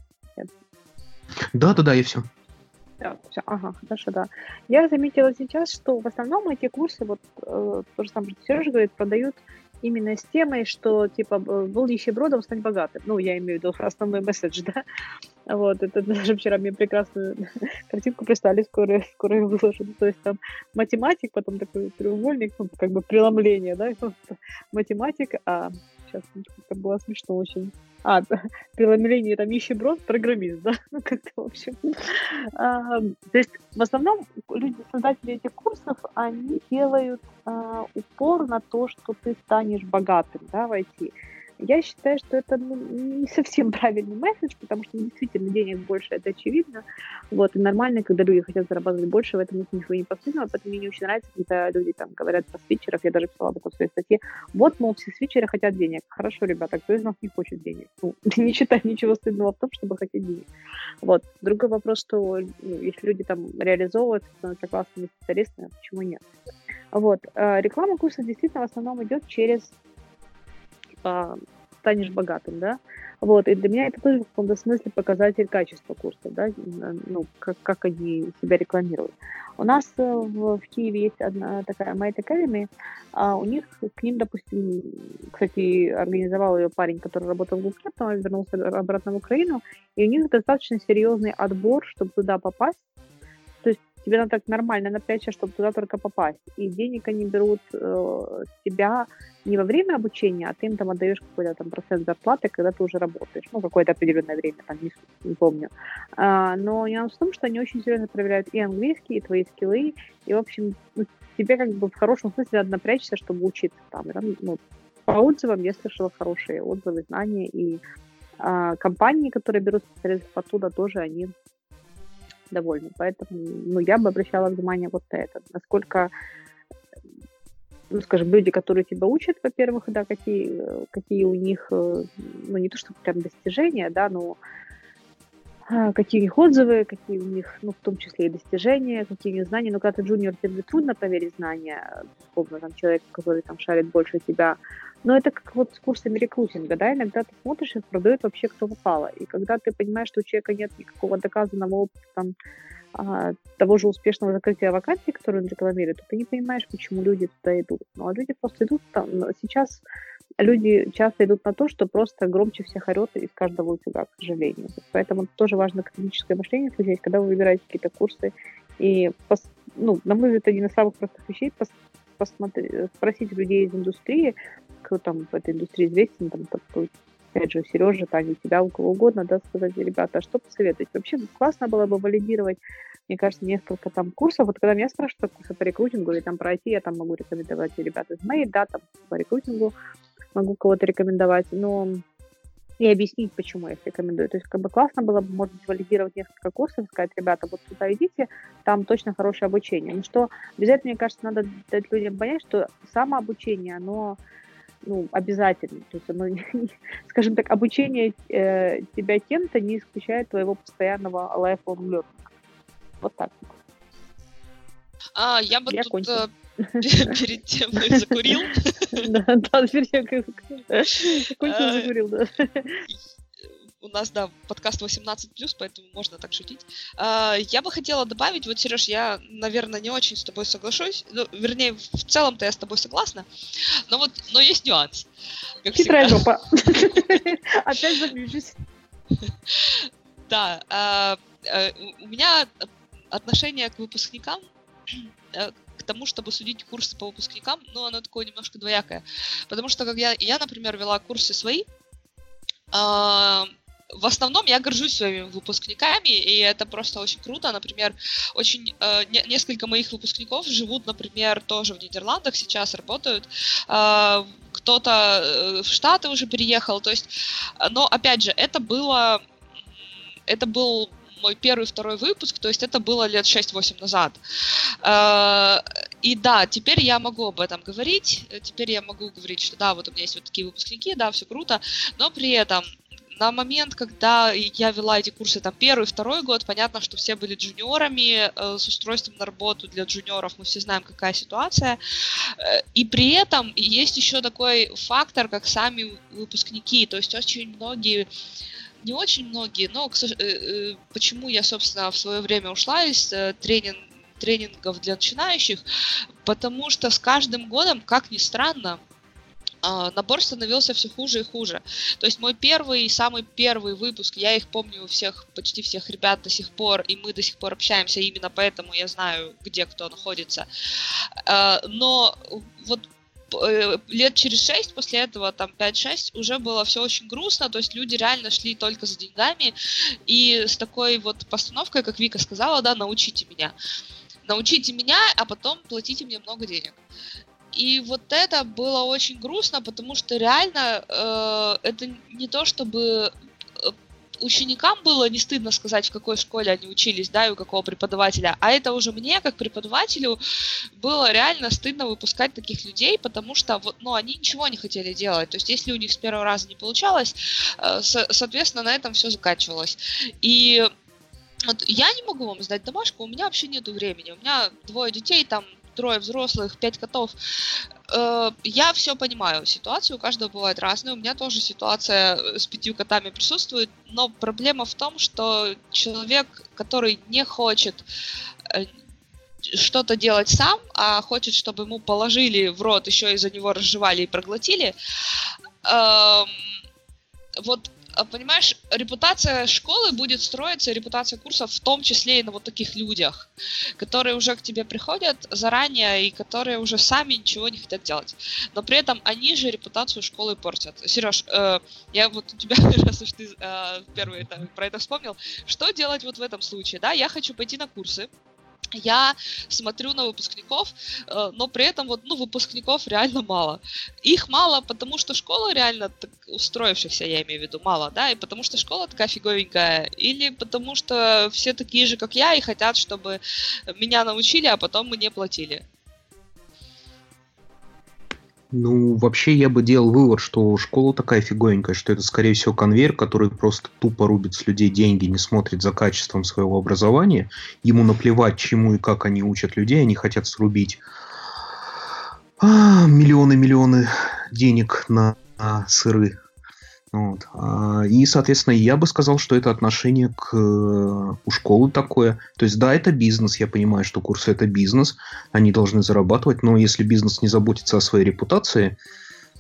Да, да, да, и все. Да, все, ага, хорошо, да. Я заметила сейчас, что в основном эти курсы, вот э, то же самое, что Сережа говорит, продают именно с темой, что, типа, был нищебродом, стань богатым. Ну, я имею в виду основной месседж, да. Вот, это даже вчера мне прекрасную картинку прислали, скоро, скоро ее выложу. То есть там математик, потом такой треугольник, ну, как бы преломление, да, математик, а сейчас это было смешно очень. А, преломление там нищеброд, программист, да, ну как-то, в общем. А, то есть в основном люди, создатели этих курсов, они делают а, упор на то, что ты станешь богатым, да, в IT. Я считаю, что это ну, не совсем правильный месседж, потому что действительно денег больше, это очевидно. Вот, и нормально, когда люди хотят зарабатывать больше, в этом нет ничего не постыдного, поэтому мне не очень нравится, когда люди там говорят про свитчеров, я даже писала такое в своей статье, вот, мол, все свитчеры хотят денег. Хорошо, ребята, кто из нас не хочет денег? Ну, не считаю ничего стыдного в том, чтобы хотеть денег. Вот. Другой вопрос, что ну, если люди там реализовываются, становятся классными специалистами, почему нет? Вот. Э, реклама курса действительно в основном идет через а, станешь богатым, да, вот, и для меня это тоже в каком-то смысле показатель качества курса, да, ну, как, как они себя рекламируют. У нас э, в, в Киеве есть одна такая Might Academy, а у них к ним, допустим, кстати, организовал ее парень, который работал в Google, потом вернулся обратно в Украину, и у них достаточно серьезный отбор, чтобы туда попасть, тебе надо так нормально напрячься, чтобы туда только попасть. И денег они берут э, тебя не во время обучения, а ты им там отдаешь какой-то там процент зарплаты, когда ты уже работаешь. Ну, какое-то определенное время, там, не, не помню. А, но нюанс в том, что они очень серьезно проверяют и английский, и твои скиллы, и, в общем, ну, тебе как бы в хорошем смысле надо напрячься, чтобы учиться там. Там ну, по отзывам я слышала хорошие отзывы, знания, и а, компании, которые берут специалистов оттуда, тоже они довольны. Поэтому ну, я бы обращала внимание вот на это. Насколько ну, скажем, люди, которые тебя учат, во-первых, да, какие, какие у них, э, ну, не то, что прям достижения, да, но какие у отзывы, какие у них, ну, в том числе и достижения, какие у них знания. Но когда ты джуниор, тебе трудно проверить знания, условно, там, человек, который там шарит больше тебя. Но это как вот с курсами рекрутинга, да, иногда ты смотришь, их продают вообще кто попало. И когда ты понимаешь, что у человека нет никакого доказанного опыта, там, а, того же успешного закрытия вакансий, которые он рекламирует, то ты не понимаешь, почему люди туда идут. Ну, а люди просто идут там. Сейчас люди часто идут на то, что просто громче всех орет из каждого утюга, к сожалению. Поэтому тоже важно критическое мышление включать, когда вы выбираете какие-то курсы. И, ну, на мой взгляд, один из самых простых вещей пос, посмотри, спросить людей из индустрии, кто там в этой индустрии известен, там, опять же, Сережа, Таня, тебя, у кого угодно, да, сказать, ребята, а что посоветовать? Вообще классно было бы валидировать, мне кажется, несколько там курсов. Вот когда меня спрашивают курсы по рекрутингу или там пройти, я там могу рекомендовать ребят из моей, да, там по рекрутингу могу кого-то рекомендовать, но и объяснить, почему я их рекомендую. То есть, как бы классно было бы, может быть, валидировать несколько курсов, сказать, ребята, вот туда идите, там точно хорошее обучение. Но что обязательно, мне кажется, надо дать людям понять, что самообучение, оно ну, обязательно. То есть оно, скажем так, обучение э, тебя кем-то не исключает твоего постоянного lifelong learning. Вот так. А, я бы я тут э, перед тем закурил. Да, да, теперь я кончил а, закурил, да у нас, да, подкаст 18+, поэтому можно так шутить. А, я бы хотела добавить, вот, Сереж, я, наверное, не очень с тобой соглашусь, ну, вернее, в целом-то я с тобой согласна, но вот, но есть нюанс. Хитрая жопа. Опять заключусь. Да, а, а, у меня отношение к выпускникам э, к тому, чтобы судить курсы по выпускникам, но оно такое немножко двоякое. Потому что, как я, я например, вела курсы свои, в основном я горжусь своими выпускниками, и это просто очень круто. Например, очень э, не, несколько моих выпускников живут, например, тоже в Нидерландах сейчас работают. Э, кто-то э, в Штаты уже переехал. То есть, но опять же, это было, это был мой первый, второй выпуск, то есть это было лет 6-8 назад. Э, и да, теперь я могу об этом говорить, теперь я могу говорить, что да, вот у меня есть вот такие выпускники, да, все круто, но при этом на момент, когда я вела эти курсы, там, первый, второй год, понятно, что все были джуниорами, э, с устройством на работу для джуниоров, мы все знаем, какая ситуация. Э, и при этом есть еще такой фактор, как сами выпускники, то есть очень многие не очень многие, но э, э, почему я, собственно, в свое время ушла из э, тренинг, тренингов для начинающих, потому что с каждым годом, как ни странно, набор становился все хуже и хуже. То есть мой первый, самый первый выпуск, я их помню у всех, почти всех ребят до сих пор, и мы до сих пор общаемся, именно поэтому я знаю, где кто находится. А, но вот э, лет через шесть после этого, там 5-6, уже было все очень грустно, то есть люди реально шли только за деньгами, и с такой вот постановкой, как Вика сказала, да, научите меня. Научите меня, а потом платите мне много денег. И вот это было очень грустно, потому что реально э, это не то, чтобы э, ученикам было не стыдно сказать, в какой школе они учились, да, и у какого преподавателя, а это уже мне, как преподавателю, было реально стыдно выпускать таких людей, потому что вот, ну, они ничего не хотели делать. То есть, если у них с первого раза не получалось, э, соответственно, на этом все заканчивалось. И вот я не могу вам сдать домашку, у меня вообще нету времени. У меня двое детей, там трое взрослых, пять котов. Э, я все понимаю, ситуации у каждого бывает разные. У меня тоже ситуация с пятью котами присутствует, но проблема в том, что человек, который не хочет э, что-то делать сам, а хочет, чтобы ему положили в рот, еще и за него разжевали и проглотили, эм, вот понимаешь, репутация школы будет строиться, репутация курсов в том числе и на вот таких людях, которые уже к тебе приходят заранее и которые уже сами ничего не хотят делать. Но при этом они же репутацию школы портят. Сереж, э, я вот у тебя, раз уж ты э, первый это, про это вспомнил, что делать вот в этом случае, да? Я хочу пойти на курсы, я смотрю на выпускников, э, но при этом вот, ну, выпускников реально мало. Их мало, потому что школа реально так, устроившихся, я имею в виду, мало, да, и потому что школа такая фиговенькая, или потому что все такие же, как я, и хотят, чтобы меня научили, а потом мне платили. Ну, вообще я бы делал вывод, что школа такая фиговенькая, что это, скорее всего, конвейер, который просто тупо рубит с людей деньги, не смотрит за качеством своего образования. Ему наплевать, чему и как они учат людей, они хотят срубить а, миллионы-миллионы денег на, на сыры вот. А, и, соответственно, я бы сказал, что это отношение к э, у школы такое. То есть, да, это бизнес, я понимаю, что курсы это бизнес, они должны зарабатывать, но если бизнес не заботится о своей репутации,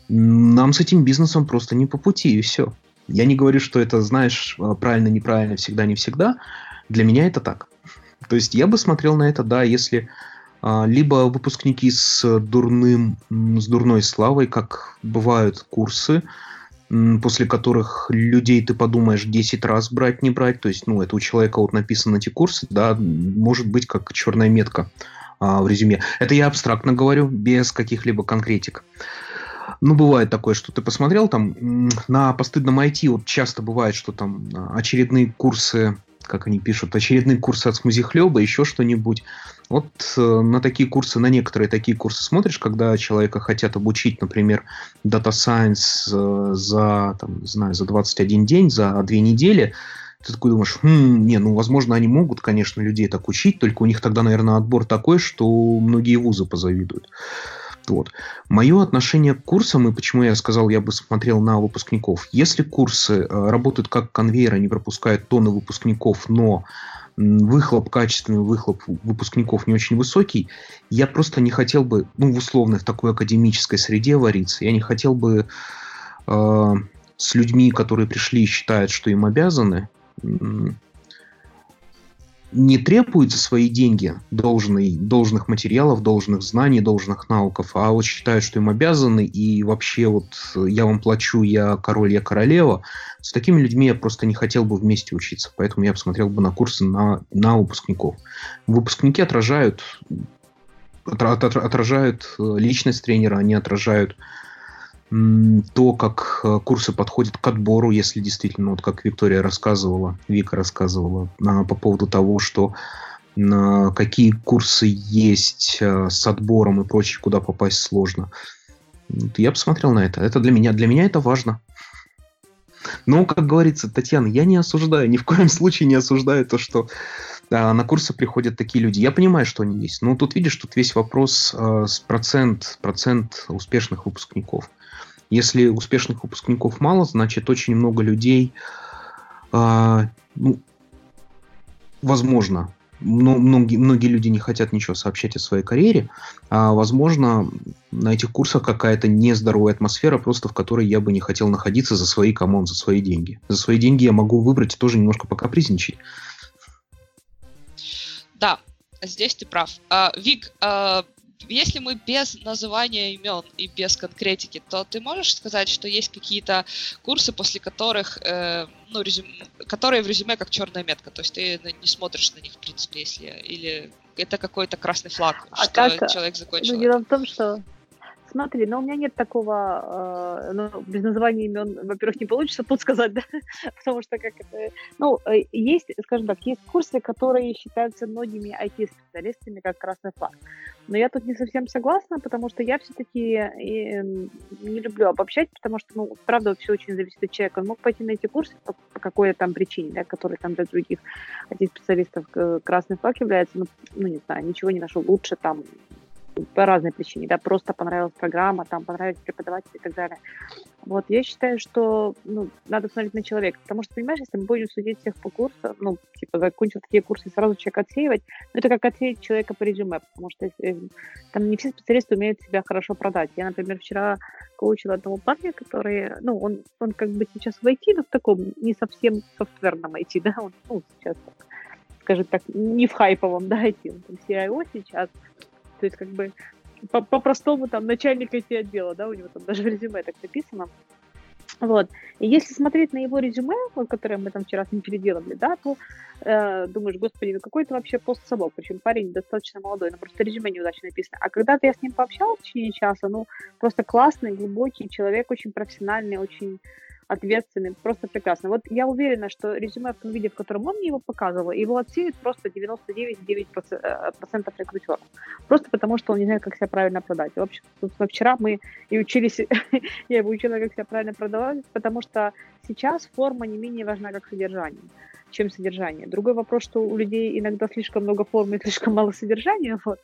нам с этим бизнесом просто не по пути, и все. Я не говорю, что это, знаешь, а, правильно, неправильно, всегда, не всегда. Для меня это так. То есть я бы смотрел на это, да, если а, либо выпускники с дурным, с дурной славой, как бывают курсы, после которых людей ты подумаешь 10 раз брать, не брать. То есть, ну, это у человека вот написано эти курсы, да, может быть как черная метка а, в резюме. Это я абстрактно говорю, без каких-либо конкретик. Ну, бывает такое, что ты посмотрел там на постыдном IT, вот часто бывает, что там а, очередные курсы, как они пишут, очередные курсы от смузихлеба, еще что-нибудь. Вот э, на такие курсы, на некоторые такие курсы смотришь, когда человека хотят обучить, например, Data Science э, за, там, знаю, за 21 день, за две недели, ты такой думаешь, хм, не, ну, возможно, они могут, конечно, людей так учить, только у них тогда, наверное, отбор такой, что многие вузы позавидуют. Вот. Мое отношение к курсам, и почему я сказал, я бы смотрел на выпускников. Если курсы э, работают как конвейер, они пропускают тонны выпускников, но выхлоп, качественный выхлоп выпускников не очень высокий, я просто не хотел бы, ну, в условной, в такой академической среде вариться, я не хотел бы э, с людьми, которые пришли и считают, что им обязаны, не требуют за свои деньги должной, должных материалов, должных знаний, должных навыков, а вот считают, что им обязаны, и вообще вот я вам плачу, я король, я королева. С такими людьми я просто не хотел бы вместе учиться, поэтому я посмотрел бы на курсы на, на выпускников. Выпускники отражают, отражают э, личность тренера, они отражают то, как э, курсы подходят к отбору, если действительно, вот как Виктория рассказывала, Вика рассказывала по поводу того, что какие курсы есть э, с отбором и прочее, куда попасть сложно. Я посмотрел на это. Это для меня, для меня это важно. Но, как говорится, Татьяна, я не осуждаю, ни в коем случае не осуждаю то, что а, на курсы приходят такие люди. Я понимаю, что они есть. Но тут видишь, тут весь вопрос а, с процент, процент успешных выпускников. Если успешных выпускников мало, значит очень много людей, э, ну, возможно, но многие, многие люди не хотят ничего сообщать о своей карьере, а возможно на этих курсах какая-то нездоровая атмосфера, просто в которой я бы не хотел находиться за свои комон, за свои деньги. За свои деньги я могу выбрать тоже немножко покапризничать. Да, здесь ты прав. А, Вик, а, если мы без называния имен и без конкретики, то ты можешь сказать, что есть какие-то курсы, после которых, э, ну, резюм... которые в резюме как черная метка, то есть ты не смотришь на них, в принципе, если или это какой-то красный флаг, а что как... человек закончил. Ну, дело в том, что смотри, но у меня нет такого, э, ну, без названия имен, во-первых, не получится тут сказать, да, потому что как это, ну, э, есть, скажем так, есть курсы, которые считаются многими IT-специалистами как красный флаг. Но я тут не совсем согласна, потому что я все-таки э, не люблю обобщать, потому что, ну, правда, все очень зависит от человека. Он мог пойти на эти курсы по, по какой-то там причине, да, которые там для других IT-специалистов э, красный флаг является, ну, ну, не знаю, ничего не нашел лучше там по разной причине, да, просто понравилась программа, там понравились преподаватели и так далее. Вот, я считаю, что, ну, надо смотреть на человека, потому что, понимаешь, если мы будем судить всех по курсу, ну, типа, закончил такие курсы, сразу человека отсеивать, ну, это как отсеять человека по резюме, потому что если, там не все специалисты умеют себя хорошо продать. Я, например, вчера коучила одного парня, который, ну, он, он как бы сейчас в IT, но в таком не совсем софтверном IT, да, он, ну, сейчас, скажем так, не в хайповом, да, IT, он там CIO сейчас, то есть, как бы, по-простому там начальник IT-отдела, да, у него там даже в резюме так написано. Вот. И если смотреть на его резюме, вот, которое мы там вчера с ним переделали, да, то э, думаешь, господи, ну какой это вообще постсобок, причем парень достаточно молодой, но просто резюме неудачно написано. А когда-то я с ним пообщалась в течение часа, ну, просто классный, глубокий человек, очень профессиональный, очень ответственный, просто прекрасно. Вот я уверена, что резюме в том виде, в котором он мне его показывал, его отсеют просто 99,9% э, рекрутеров. Просто потому, что он не знает, как себя правильно продать. В общем, вчера мы и учились, я его учила, как себя правильно продавать, потому что сейчас форма не менее важна, как содержание чем содержание. Другой вопрос, что у людей иногда слишком много формы и слишком мало содержания, вот.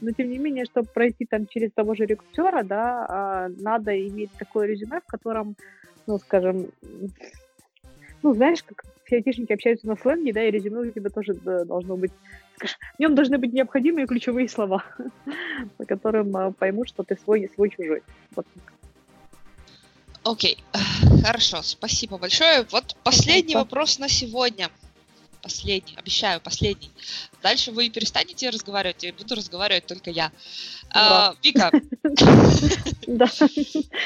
но тем не менее, чтобы пройти там через того же рекрутера, да, а, надо иметь такое резюме, в котором ну, скажем, ну, знаешь, как все айтишники общаются на сленге, да, и резюме у тебя тоже должно быть, скажем, в нем должны быть необходимые ключевые слова, по которым а, поймут, что ты свой, свой чужой. Вот Окей, okay. хорошо, спасибо большое. Вот последний Спасибо. вопрос на сегодня последний, обещаю, последний. Дальше вы перестанете разговаривать, и буду разговаривать только я. А, Вика. Да.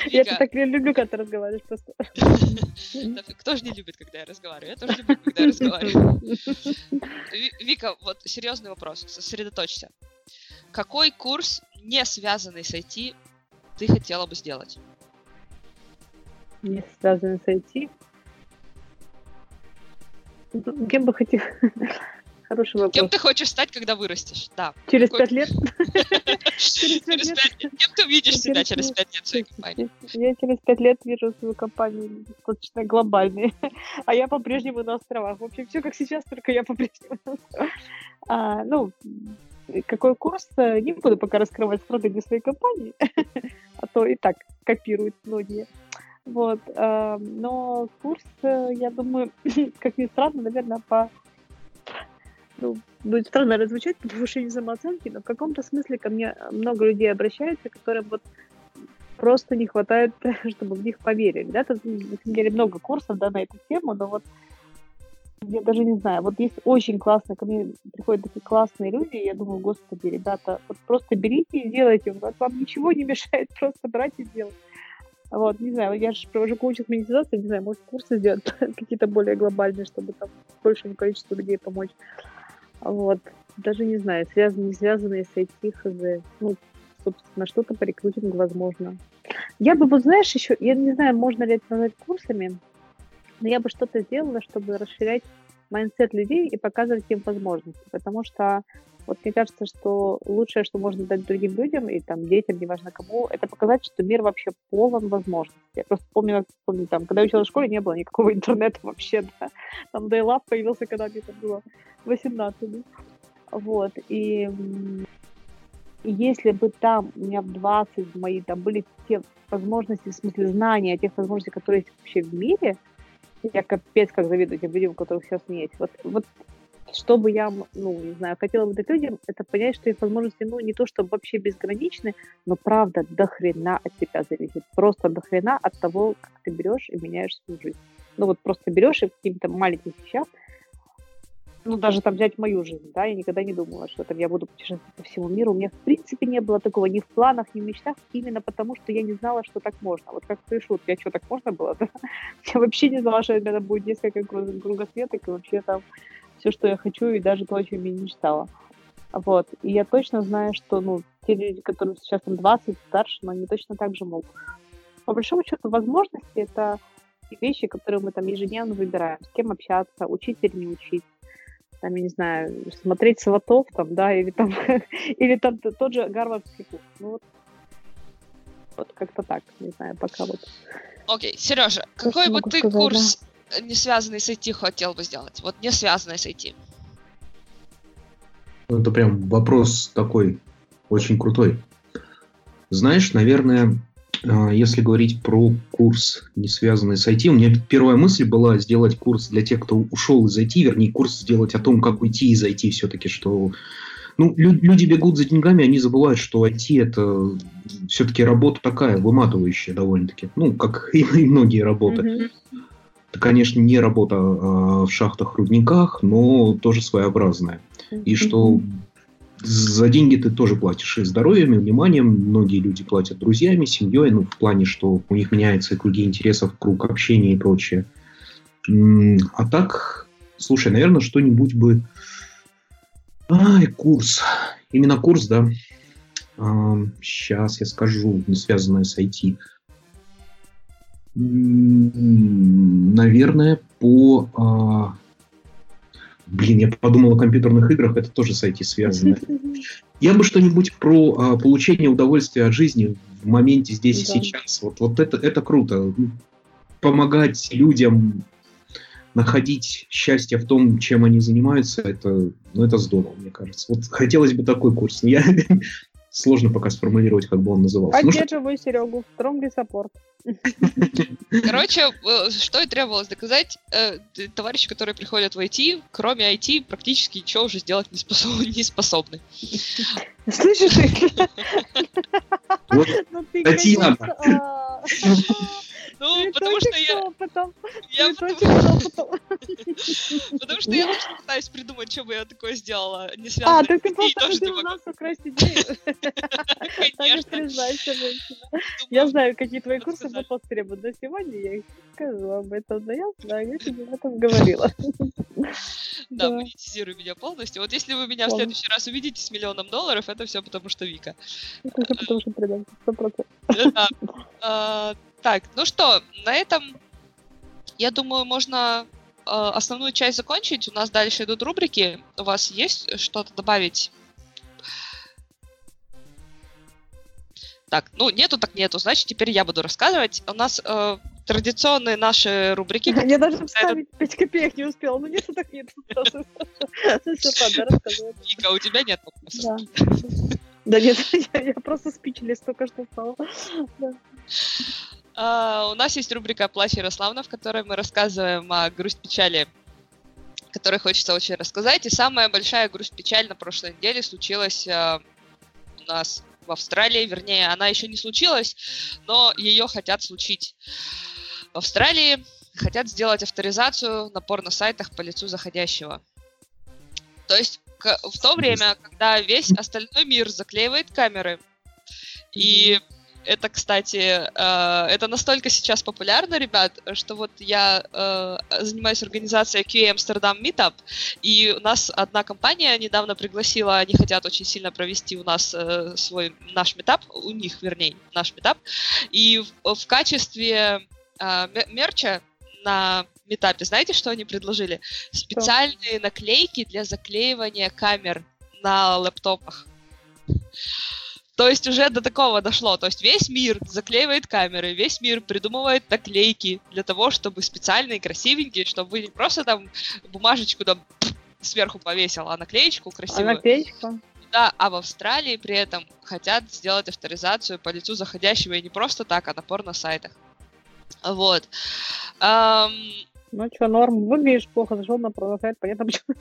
Я так люблю, когда ты разговариваешь просто. Кто же не любит, когда я разговариваю? Я тоже люблю, когда я разговариваю. Вика, вот серьезный вопрос, сосредоточься. Какой курс, не связанный с IT, ты хотела бы сделать? Не связанный с IT? Кем бы хотел? Хороший вопрос. Кем ты хочешь стать, когда вырастешь? Да. Через пять лет? Через пять лет. Кем ты видишь себя через пять лет в своей компании? Я через пять лет вижу свою компанию достаточно глобальной. А я по-прежнему на островах. В общем, все как сейчас, только я по-прежнему на островах. А, ну, какой курс, не буду пока раскрывать стратегию своей компании, а то и так копируют многие. Вот. Э, но курс, э, я думаю, как ни странно, наверное, по ну, будет странно раззвучать по повышению самооценки, но в каком-то смысле ко мне много людей обращаются, которым вот просто не хватает, чтобы в них поверили. Да? Тут, на самом деле, много курсов да, на эту тему, но вот я даже не знаю, вот есть очень классные, ко мне приходят такие классные люди, и я думаю, господи, ребята, вот просто берите и делайте, вот вам ничего не мешает просто брать и делать. Вот, не знаю, я же провожу коучинг медитации, не знаю, может, курсы сделать какие-то более глобальные, чтобы там большему количеству людей помочь. Вот, даже не знаю, связанные, не связанные с IT, хз. Ну, собственно, что-то по рекрутингу возможно. Я бы, вот знаешь, еще, я не знаю, можно ли это назвать курсами, но я бы что-то сделала, чтобы расширять mindset людей и показывать им возможности, потому что вот мне кажется, что лучшее, что можно дать другим людям и там детям, неважно кому, это показать, что мир вообще полон возможностей. Я просто помню, помню там, когда я училась в школе, не было никакого интернета вообще, да. Там Dial-Up появился, когда мне там было 18. Да? Вот, и если бы там у меня в 20 мои там были те возможности, в смысле знания, тех возможностей, которые есть вообще в мире, я капец как завидую тем людям, у которых сейчас есть. Вот, вот что бы я, ну, не знаю, хотела бы дать людям, это понять, что их возможности, ну, не то чтобы вообще безграничны, но правда до хрена от тебя зависит. Просто до хрена от того, как ты берешь и меняешь свою жизнь. Ну, вот просто берешь и в каких-то маленьких вещах, ну, даже там взять мою жизнь, да, я никогда не думала, что там я буду путешествовать по всему миру. У меня, в принципе, не было такого ни в планах, ни в мечтах, именно потому, что я не знала, что так можно. Вот как ты шут, я что, так можно было, да? Я вообще не знала, что это будет несколько кругосветок, и вообще там все, что я хочу, и даже то, о чем я мечтала. Вот. И я точно знаю, что, ну, те люди, которые сейчас там 20, старше, но они точно так же могут. По большому счету, возможности — это вещи, которые мы там ежедневно выбираем. С кем общаться, учить или не учить. Там, я не знаю, смотреть сватов там, да, или там, или там тот же гарвардский курс. Ну вот, вот как-то так, не знаю, пока вот. Окей, Сережа, какой бы ты сказать, курс да? Не связанный с IT хотел бы сделать? Вот не связанный с IT. Это прям вопрос такой очень крутой. Знаешь, наверное, а, если говорить про курс, не связанный с IT, у меня первая мысль была сделать курс для тех, кто ушел из IT, вернее, курс сделать о том, как уйти из IT все-таки, что ну, люди бегут за деньгами, они забывают, что IT это все-таки работа такая, выматывающая довольно-таки. Ну, как и, и многие работы. Mm-hmm. Это, конечно, не работа а, в шахтах, рудниках, но тоже своеобразная. И что за деньги ты тоже платишь и здоровьем, и вниманием. Многие люди платят друзьями, семьей, ну, в плане, что у них меняются круги интересов, круг общения и прочее. А так, слушай, наверное, что-нибудь бы... Ай, курс. Именно курс, да. А, сейчас я скажу, не связанное с IT. Наверное, по а, Блин, я подумал о компьютерных играх, это тоже с IT связано. Я бы что-нибудь про а, получение удовольствия от жизни в моменте здесь да. и сейчас. Вот, вот это, это круто. Помогать людям находить счастье в том, чем они занимаются, это, ну, это здорово, мне кажется. Вот хотелось бы такой курс. Я сложно пока сформулировать, как бы он назывался. Поддерживаю ну, Серегу. Strongly support. Короче, э, что и требовалось доказать, э, товарищи, которые приходят в IT, кроме IT, практически ничего уже сделать не, способ, не способны. Слышишь? Татьяна. Ну, потому что я... Потом. Я потому... что я тоже пытаюсь придумать, что бы я такое сделала, не связанное А, так ты просто хотел у нас украсть идею. Конечно. Я знаю, какие твои курсы будут востребованы. Но сегодня я их скажу об этом, но я знаю, я тебе об этом говорила. Да, монетизируй меня полностью. Вот если вы меня в следующий раз увидите с миллионом долларов, это все потому что Вика. Это все потому что сто процентов. Так, ну что, на этом, я думаю, можно э, основную часть закончить. У нас дальше идут рубрики. У вас есть что-то добавить? Так, ну нету, так нету. Значит, теперь я буду рассказывать. У нас э, традиционные наши рубрики. Я даже вставить 5 копеек не успела. Ну нету, так нету. Вика, у тебя нет Да. Да нет, я просто спичелес только что стала. Uh, у нас есть рубрика «Плащ Ярославна», в которой мы рассказываем о грусть-печали, которой хочется очень рассказать. И самая большая грусть-печаль на прошлой неделе случилась uh, у нас в Австралии. Вернее, она еще не случилась, но ее хотят случить. В Австралии хотят сделать авторизацию на порно-сайтах по лицу заходящего. То есть в то время, когда весь остальной мир заклеивает камеры, и это, кстати, э, это настолько сейчас популярно, ребят, что вот я э, занимаюсь организацией QA Amsterdam Meetup, и у нас одна компания недавно пригласила, они хотят очень сильно провести у нас э, свой наш метап, у них, вернее, наш метап, и в, в качестве э, мерча на метапе, знаете, что они предложили? Специальные наклейки для заклеивания камер на лэптопах. То есть уже до такого дошло. То есть весь мир заклеивает камеры, весь мир придумывает наклейки для того, чтобы специальные, красивенькие, чтобы вы не просто там бумажечку там сверху повесил, а наклеечку красивую. А наклеечку? Да, а в Австралии при этом хотят сделать авторизацию по лицу заходящего и не просто так, а на сайтах. Вот. Um, ну что, норм, выглядишь плохо, зашел на сайт, понятно почему.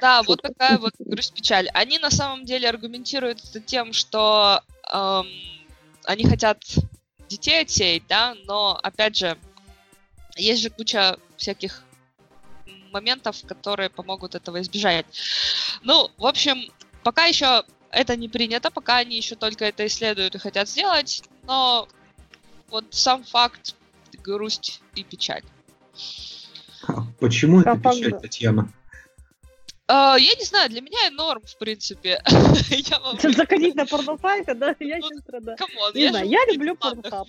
Да, вот такая вот грусть-печаль. Они на самом деле аргументируют это тем, что эм, они хотят детей отсеять, да, но, опять же, есть же куча всяких моментов, которые помогут этого избежать. Ну, в общем, пока еще это не принято, пока они еще только это исследуют и хотят сделать, но вот сам факт грусть и печаль. А почему это печаль, Татьяна? А, я не знаю, для меня норм, в принципе. Я Заходить на порносайты, да, я Ну. Come on, Не знаю, я люблю порнхаб.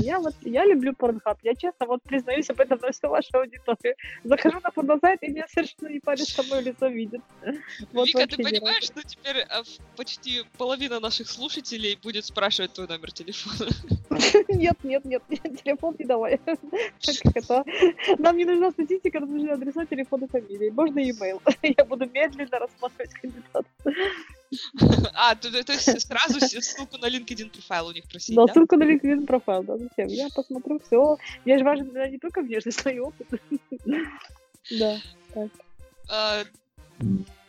Я вот, я люблю порнхаб. Я честно вот признаюсь об этом на всю вашу аудиторию. Захожу на порносайт, и меня совершенно не парит, что мое лицо видит. Вот Вика, ты понимаешь, что теперь в- почти половина наших слушателей будет спрашивать твой номер телефона? Нет, нет, нет, телефон не давай. Нам не нужна статистика, нам нужны адреса, телефон и фамилии. Можно e-mail. Я буду медленно рассматривать кандидата. А, то, то- есть сразу ссылку на LinkedIn профайл у них просить, Да, ссылку на LinkedIn профайл, да, зачем? Я посмотрю все. Мне же важен не только внешность, но и опыт. Да. А,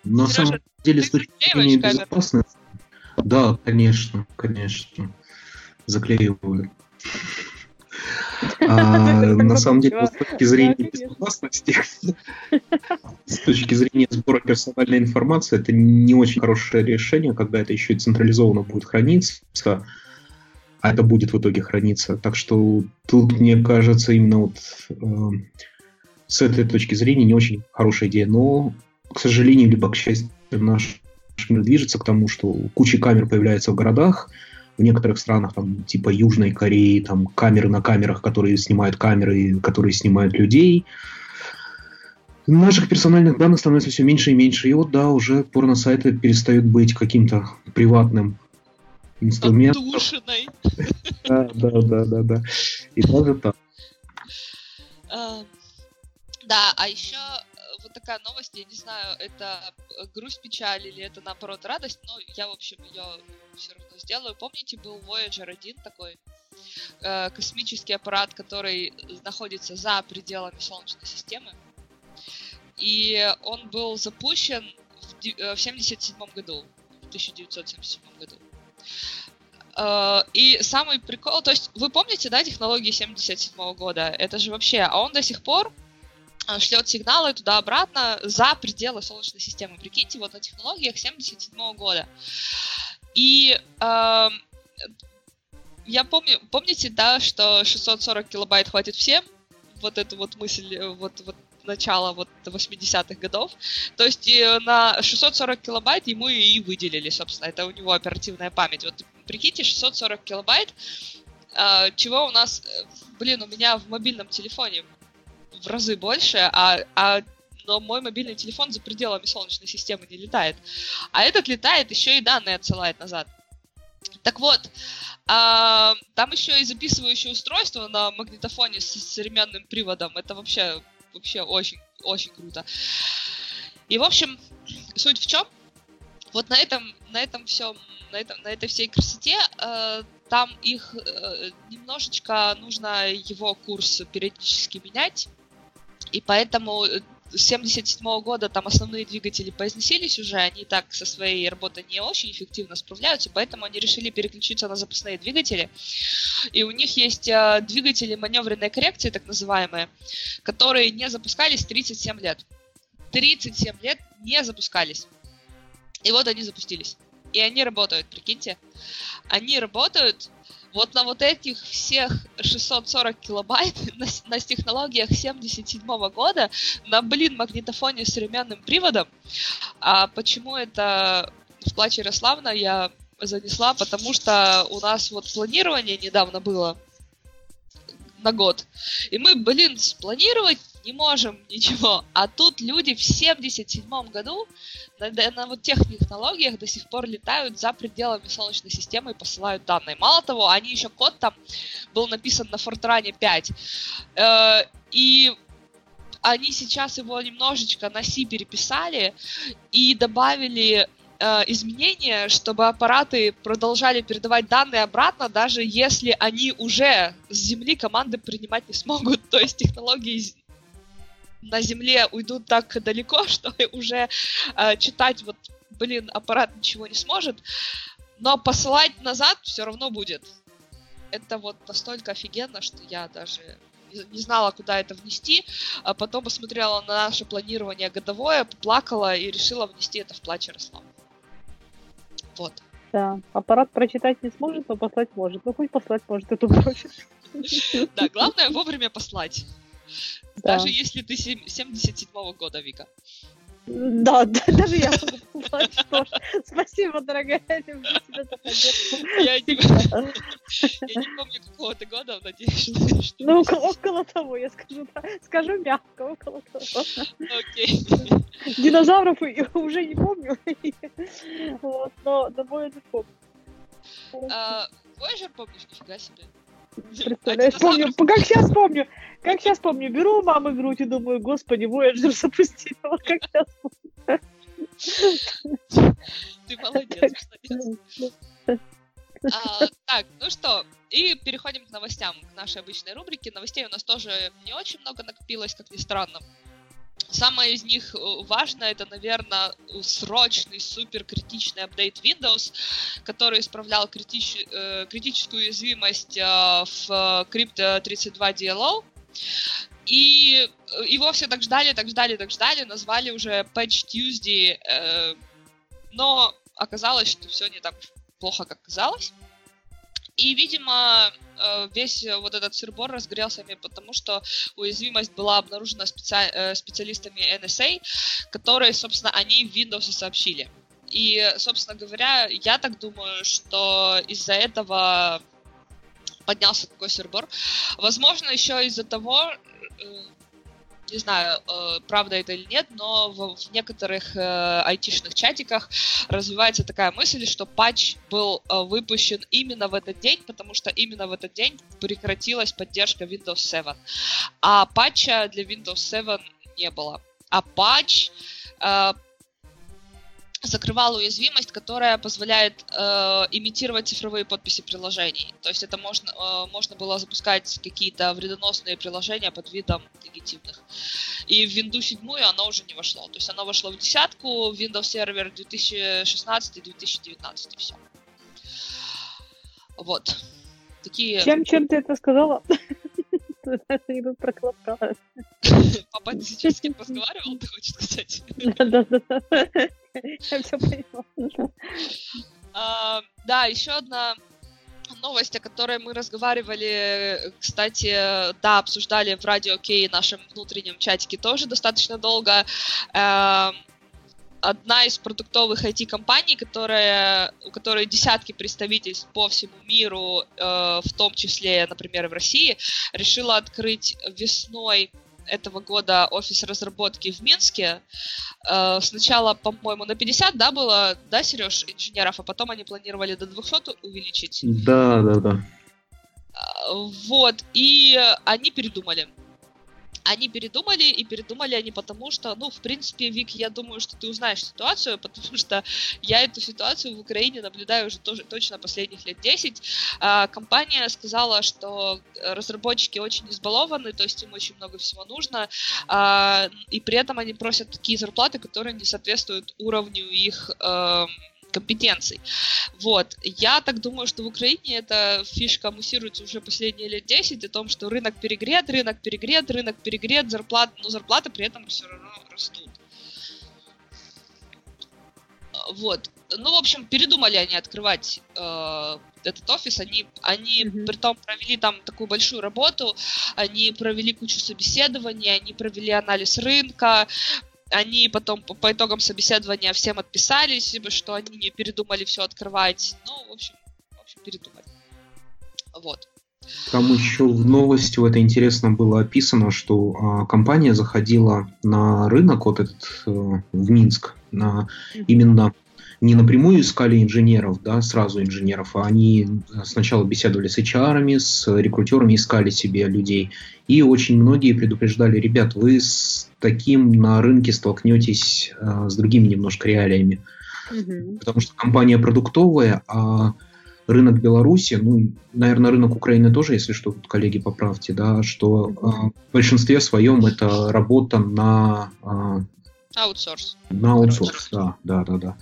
На самом деле, с точки зрения безопасности... Да, конечно, конечно. Заклеиваю. А, на самом деле, с точки зрения безопасности, с точки зрения сбора персональной информации, это не очень хорошее решение, когда это еще и централизованно будет храниться, а это будет в итоге храниться. Так что тут, мне кажется, именно вот э, с этой точки зрения не очень хорошая идея. Но, к сожалению, либо к счастью, наш мир движется к тому, что куча камер появляется в городах, в некоторых странах, там, типа Южной Кореи, там камеры на камерах, которые снимают камеры, которые снимают людей. Наших персональных данных становится все меньше и меньше. И вот, да, уже порно-сайты перестают быть каким-то приватным инструментом. Отдушиной. Да, да, да, да, да. И даже так. А, Да, а еще вот такая новость, я не знаю, это э, грусть, печаль или это наоборот радость, но я, в общем, ее все равно сделаю. Помните, был Voyager 1 такой э, космический аппарат, который находится за пределами Солнечной системы, и он был запущен в ди- э, в 77 году, в 1977 году. Э, И самый прикол, то есть вы помните, да, технологии 77 года? Это же вообще, а он до сих пор шлет сигналы туда-обратно за пределы Солнечной системы. Прикиньте, вот на технологиях 77 года. И эм, я помню, помните, да, что 640 килобайт хватит всем? Вот эту вот мысль, э, вот, вот начала вот 80-х годов. То есть э, на 640 килобайт ему и выделили, собственно, это у него оперативная память. Вот прикиньте, 640 килобайт, а, чего у нас, э, блин, у меня в мобильном телефоне в разы больше, а, а но мой мобильный телефон за пределами Солнечной системы не летает. А этот летает, еще и данные отсылает назад. Так вот, а, там еще и записывающее устройство на магнитофоне с современным приводом. Это вообще, вообще очень, очень круто. И, в общем, суть в чем? Вот на этом, на этом всем, на, этом, на этой всей красоте э, там их э, немножечко нужно его курс периодически менять. И поэтому э, с 77 года там основные двигатели поизносились уже, они так со своей работой не очень эффективно справляются, поэтому они решили переключиться на запасные двигатели. И у них есть э, двигатели маневренной коррекции, так называемые, которые не запускались 37 лет. 37 лет не запускались. И вот они запустились. И они работают, прикиньте. Они работают вот на вот этих всех 640 килобайт на, на технологиях 77 года на, блин, магнитофоне с современным приводом. А почему это в плаче Ярославна я занесла? Потому что у нас вот планирование недавно было на год. И мы, блин, спланировать не можем ничего. А тут люди в 77 году на, на- вот тех технологиях до сих пор летают за пределами Солнечной системы и посылают данные. Мало того, они еще код там был написан на Fortran 5. Э, и они сейчас его немножечко на C переписали и добавили э, изменения, чтобы аппараты продолжали передавать данные обратно, даже если они уже с Земли команды принимать не смогут. То есть технологии на Земле уйдут так далеко, что уже э, читать вот, блин, аппарат ничего не сможет, но посылать назад все равно будет. Это вот настолько офигенно, что я даже не- знала, куда это внести, а потом посмотрела на наше планирование годовое, поплакала и решила внести это в плач Ярослава. Вот. Да. Аппарат прочитать не сможет, но послать может. Ну, хоть послать может, это проще. Да, главное вовремя послать. Да. Даже если ты сем- 77 года, Вика. Да, да, даже я могу что ж. Спасибо, дорогая, люблю тебя за поддержку. Я не, я помню какого ты года, надеюсь, что... что- Ну, около, около того, я скажу, да, скажу мягко, около того. Окей. Динозавров и- уже не помню, вот, но, но Voyager помню. А, Voyager помнишь? Нифига себе. Представляешь, помню, как сейчас помню, как сейчас помню, беру у мамы грудь и думаю, господи, Voyager запустила, как сейчас Ты молодец, молодец. А, так, ну что, и переходим к новостям, к нашей обычной рубрике. Новостей у нас тоже не очень много накопилось, как ни странно. Самое из них э, важное, это, наверное, срочный, супер критичный апдейт Windows, который исправлял критич- э, критическую уязвимость э, в Crypto 32 DLL. И его все так ждали, так ждали, так ждали, назвали уже Patch Tuesday, но оказалось, что все не так плохо, как казалось. И, видимо, э, весь э, вот этот сырбор разгорелся именно потому, что уязвимость была обнаружена специа- э, специалистами NSA, которые, собственно, они в Windows сообщили. И, собственно говоря, я так думаю, что из-за этого поднялся такой сырбор. Возможно, еще из-за того, не знаю, э, правда это или нет, но в, некоторых э, айтишных чатиках развивается такая мысль, что патч был э, выпущен именно в этот день, потому что именно в этот день прекратилась поддержка Windows 7. А патча для Windows 7 не было. А патч закрывал уязвимость, которая позволяет э, имитировать цифровые подписи приложений. То есть это можно, э, можно было запускать какие-то вредоносные приложения под видом негативных. И в Windows 7 оно уже не вошло. То есть оно вошло в десятку, в Windows Server 2016-2019 и все. Вот. Такие Чем, чем ты это сказала? Папа ты сейчас с кем разговаривал, ты хочешь сказать? Да-да-да. Я все поняла. А, да, еще одна новость, о которой мы разговаривали, кстати, да, обсуждали в радио Кей нашем внутреннем чатике тоже достаточно долго. Эм, Одна из продуктовых IT-компаний, которая, у которой десятки представительств по всему миру, э, в том числе, например, и в России, решила открыть весной этого года офис разработки в Минске. Э, Сначала, по-моему, на 50, да, было, да, Сереж, инженеров, а потом они планировали до 200 увеличить. Да, да, да. А, Вот, и они передумали. Они передумали, и передумали они потому, что, ну, в принципе, Вик, я думаю, что ты узнаешь ситуацию, потому что я эту ситуацию в Украине наблюдаю уже тоже точно последних лет 10. А, Компания сказала, что разработчики очень избалованы, то есть им очень много всего нужно, а, и при этом они просят такие зарплаты, которые не соответствуют уровню их эм, компетенций. Вот. Я так думаю, что в Украине эта фишка муссируется уже последние лет 10 о том, что рынок перегрет, рынок перегрет, рынок перегрет, зарплат, но зарплаты при этом все равно растут. Вот. Ну, в общем, передумали они открывать э, этот офис. Они, они Мгм. при том провели там такую большую работу, они провели кучу собеседований, они провели анализ рынка, они потом по, по итогам собеседования всем отписались, либо что они не передумали все открывать. Ну, в общем, в общем, передумали. Вот. Там еще в новости это интересно было описано, что а, компания заходила на рынок вот этот э, в Минск, на, именно не напрямую искали инженеров, да, сразу инженеров, а они сначала беседовали с HR, с рекрутерами, искали себе людей. И очень многие предупреждали, ребят, вы с таким на рынке столкнетесь э, с другими немножко реалиями. Мгм. потому что компания продуктовая, а рынок Беларуси, ну, наверное, рынок Украины тоже, если что, тут коллеги поправьте, да, что а, в большинстве своем это работа на, а, Аутсорс. на аутсорс, да, да, да, да.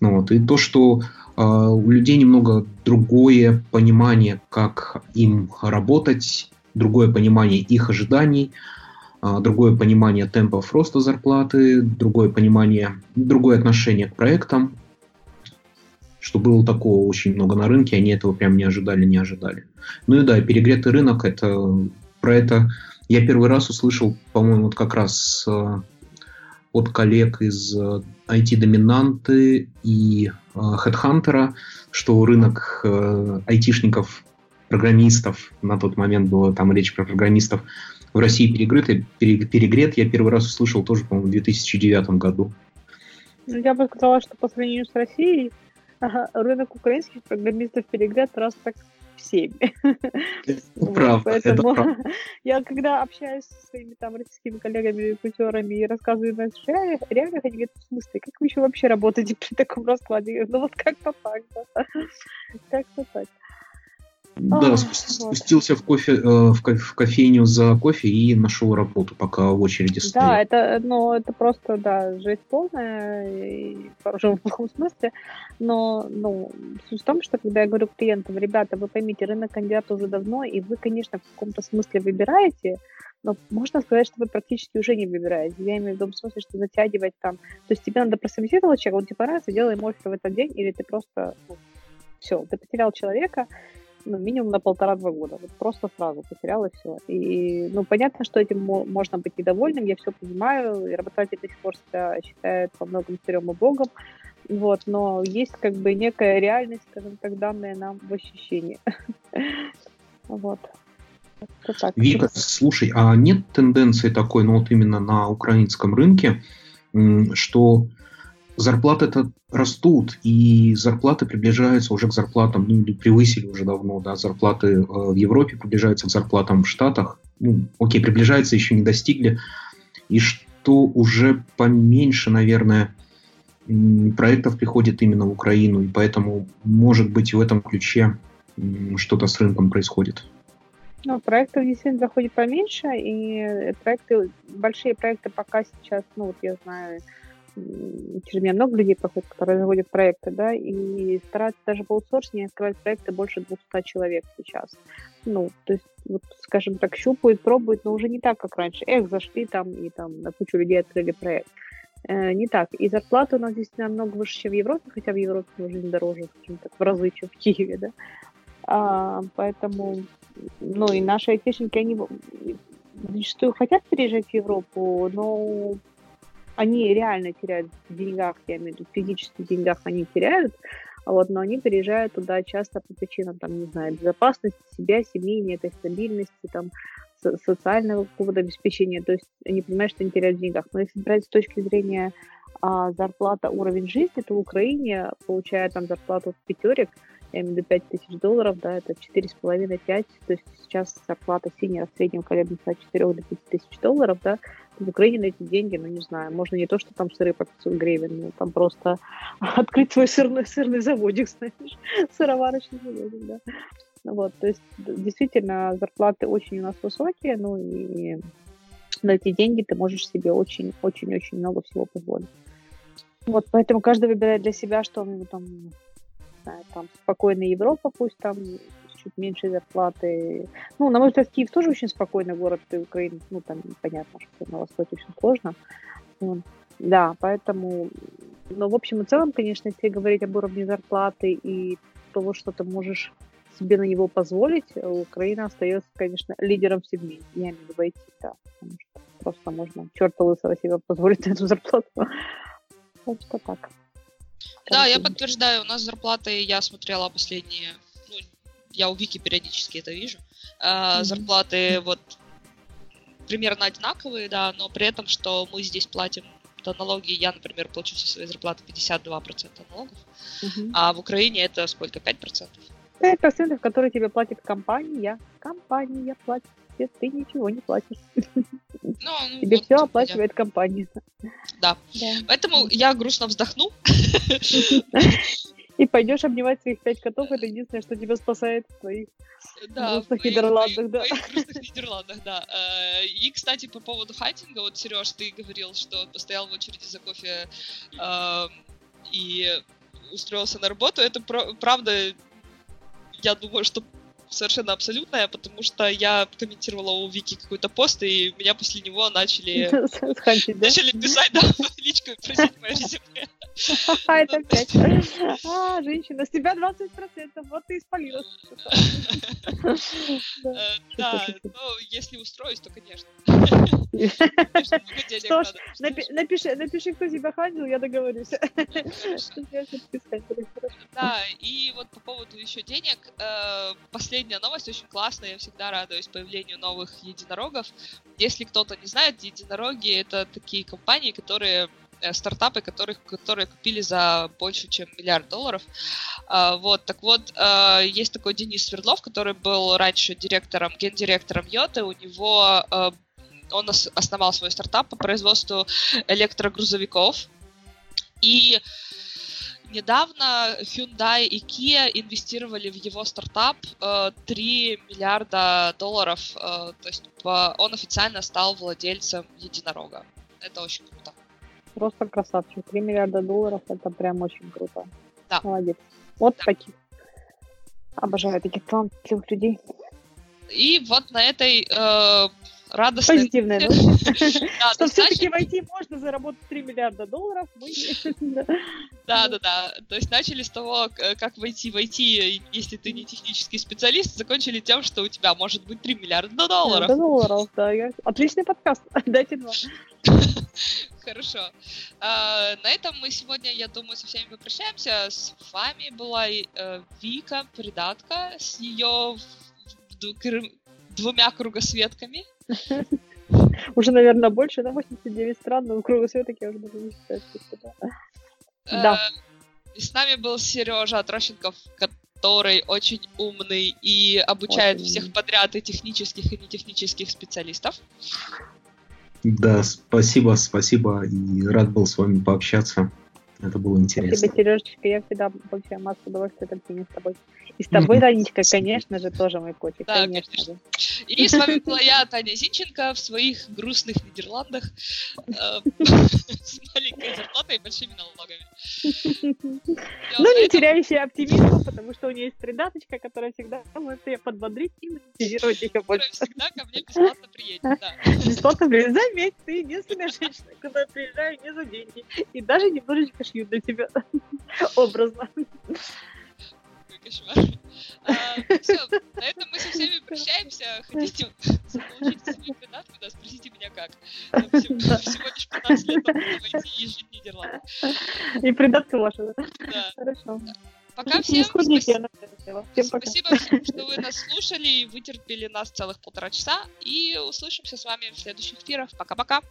Ну, вот, и то, что а, у людей немного другое понимание, как им работать, другое понимание их ожиданий, а, другое понимание темпов роста зарплаты, другое понимание, другое отношение к проектам, что было такого очень много на рынке, они этого прям не ожидали, не ожидали. Ну и да, перегретый рынок, это про это я первый раз услышал, по-моему, вот как раз э, от коллег из э, IT-доминанты и э, HeadHunter, что рынок э, айтишников, программистов, на тот момент было там речь про программистов, в России перегрет, перегрет. Я первый раз услышал тоже, по-моему, в 2009 году. Ну, я бы сказала, что по сравнению с Россией рынок украинских программистов перегрет раз так в 7. Ну, правда, Поэтому это правда. я когда общаюсь со своими там российскими коллегами, рекрутерами и рассказываю на реалиях, реально они говорят, в смысле, как вы еще вообще работаете при таком раскладе? Ну вот как-то так, да. Как-то так. Да, спустился вот. в, кофе, э, в, в кофейню за кофе и нашел работу, пока в очереди стоял. Да, это, ну, это просто, да, жесть полная, и в хорошем плохом смысле. Но, ну, суть в том, что когда я говорю клиентам, ребята, вы поймите, рынок кандидата уже давно, и вы, конечно, в каком-то смысле выбираете, но можно сказать, что вы практически уже не выбираете. Я имею в виду в смысле, что затягивать там. То есть тебе надо прособеседовать человека, он тебе понравится, делай ему в этот день, или ты просто, ну, все, ты потерял человека, ну, минимум на полтора-два года. Вот просто сразу потеряла все. И, ну, понятно, что этим можно быть недовольным, я все понимаю, и работодатель до сих пор себя считает во многом царем и богом, вот, но есть как бы некая реальность, скажем так, данная нам в ощущении. Вот. Вика, слушай, а нет тенденции такой, ну вот именно на украинском рынке, что зарплаты-то растут, и зарплаты приближаются уже к зарплатам, ну, превысили уже давно, да, зарплаты э, в Европе приближаются к зарплатам в Штатах. Ну, окей, приближаются, еще не достигли. И что уже поменьше, наверное, проектов приходит именно в Украину, и поэтому, может быть, в этом ключе что-то с рынком происходит. Ну, проектов действительно заходит поменьше, и проекты, большие проекты пока сейчас, ну, вот я знаю, через меня много людей проходит, которые заводят проекты, да, и стараются даже по аутсорсингу открывать проекты больше 200 человек сейчас. Ну, то есть, вот, скажем так, щупают, пробуют, но уже не так, как раньше. Эх, зашли там и там на кучу людей открыли проект. Э, не так. И зарплата у нас здесь намного выше, чем в Европе, хотя в Европе не дороже, так, в разы, чем в Киеве, да. А, поэтому, ну, и наши айтишники, они зачастую хотят переезжать в Европу, но они реально теряют в деньгах, я имею в виду, в физических деньгах они теряют, вот, но они переезжают туда часто по причинам, там, не знаю, безопасности себя, семейной, этой стабильности, там, социального какого-то обеспечения, то есть они понимают, что они теряют в деньгах. Но если брать с точки зрения а, зарплата, уровень жизни, то в Украине, получая там зарплату в пятерик, я имею в виду 5 тысяч долларов, да, это 4,5-5, то есть сейчас зарплата синера в среднем колеблется от 4 до 5 тысяч долларов, да, в Украине на эти деньги, ну, не знаю, можно не то, что там сыры по 500 гривен, но там просто открыть свой сырный, сырный заводик, знаешь, сыроварочный заводик, да. Вот, то есть действительно зарплаты очень у нас высокие, ну и на эти деньги ты можешь себе очень-очень-очень много всего позволить. Вот, поэтому каждый выбирает для себя, что он ему там, знаю, там, спокойная Европа, пусть там чуть меньше зарплаты. Ну, на мой взгляд, Киев тоже очень спокойный город, и Украина, ну, там, понятно, что на Востоке очень сложно. Да, поэтому, но в общем и целом, конечно, если говорить об уровне зарплаты и того, что ты можешь себе на него позволить, Украина остается, конечно, лидером в сегменте. Я имею в виду IT, да, потому что просто можно черта лысого себе позволить на эту зарплату. Так что так. Да, я подтверждаю, у нас зарплаты, я смотрела последние я у Вики периодически это вижу. Э, зарплаты вот примерно одинаковые, да, но при этом, что мы здесь платим налоги, я, например, плачу со своей зарплаты 52% налогов, mm а в Украине это сколько, 5%? 5%, которые тебе платит компания. Компания платит ты ничего не платишь. Ну, ну, тебе вот, все оплачивает я... компания. Да. да. Поэтому я грустно вздохну. И пойдешь обнимать своих пять котов, это единственное, что тебя спасает в твоих да, грустных Нидерландах, да. В грустных Нидерландах, да. Э, и, кстати, по поводу хайтинга, вот, Сереж, ты говорил, что постоял в очереди за кофе э, и устроился на работу. Это правда, я думаю, что совершенно абсолютная, потому что я комментировала у Вики какой-то пост, и меня после него начали, начали писать, да, личку и просить мое резюме. А, это опять. А, женщина, с тебя 20%, вот ты испалилась. Да. Ну, если устроюсь, то, конечно. Что ж, Напиши, напиши, кто тебя хантил, я договорюсь. Да, и вот по поводу еще денег, э, последняя новость очень классная, я всегда радуюсь появлению новых единорогов. Если кто-то не знает, единороги это такие компании, которые э, стартапы, которых, которые купили за больше, чем миллиард долларов. А, вот, так вот, э, есть такой Денис Свердлов, который был раньше директором, гендиректором Йоты, у него э, он ос- основал свой стартап по производству электрогрузовиков. И недавно Hyundai и Kia инвестировали в его стартап э, 3 миллиарда долларов. э, то есть он официально стал владельцем единорога. Это очень круто. Просто красавчик. 3 миллиарда долларов, это прям очень круто. Да. Молодец. Вот Да. таких. Обожаю таких талантливых людей. И вот на этой э, ноте- новость. Да, Что все-таки в IT можно заработать 3 миллиарда долларов. Да, да, да. То есть начали с того, к- как войти в IT, если ты не технический специалист, закончили тем, что у тебя может быть 3 миллиарда долларов. Долларов, да. Отличный подкаст. Дайте два. Хорошо. А, на этом мы сегодня, я думаю, со всеми попрощаемся. С вами была э, Вика, придатка, с ее двумя кругосветками. Уже, наверное, больше, да, 89 стран, но кругосветок я уже даже не считаю. да. Э, И с нами был Сережа Трощенков, который очень умный и обучает Очень всех подряд и технических, и нетехнических специалистов. Да, спасибо, спасибо. И рад был с вами пообщаться. Это было интересно. Спасибо, Сережечка. Я всегда получаю массу удовольствия от общения с тобой. И с тобой. Танечка, конечно же, тоже мой котик. Да, конечно конечно. же. И с вами была я, Таня Зинченко, в своих грустных Нидерландах э, с маленькой зарплатой и большими налогами. Ну, не теряющая оптимизма, потому что у нее есть придаточка, которая всегда может ее подбодрить и мотивировать которая больше. всегда ко мне бесплатно приедет, да. Бесплатно, блин, заметь, ты единственная женщина, куда я приезжаю не за деньги. И даже немножечко шью для тебя. Образно. Кошмар. Все, на этом мы со всеми прощаемся. Хотите заполучить себе придатку, да, спросите меня как. Всего Да. всего лишь 15 лет войти и жить в Нидерландах. И придатка ваша, да? Да. Хорошо. Пока всем спасибо. хотела. Всем пока. Спасибо всем, что вы нас слушали и вытерпели нас целых полтора часа. И услышимся с вами в следующих эфирах. Пока-пока.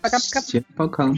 Пока-пока. Всем пока.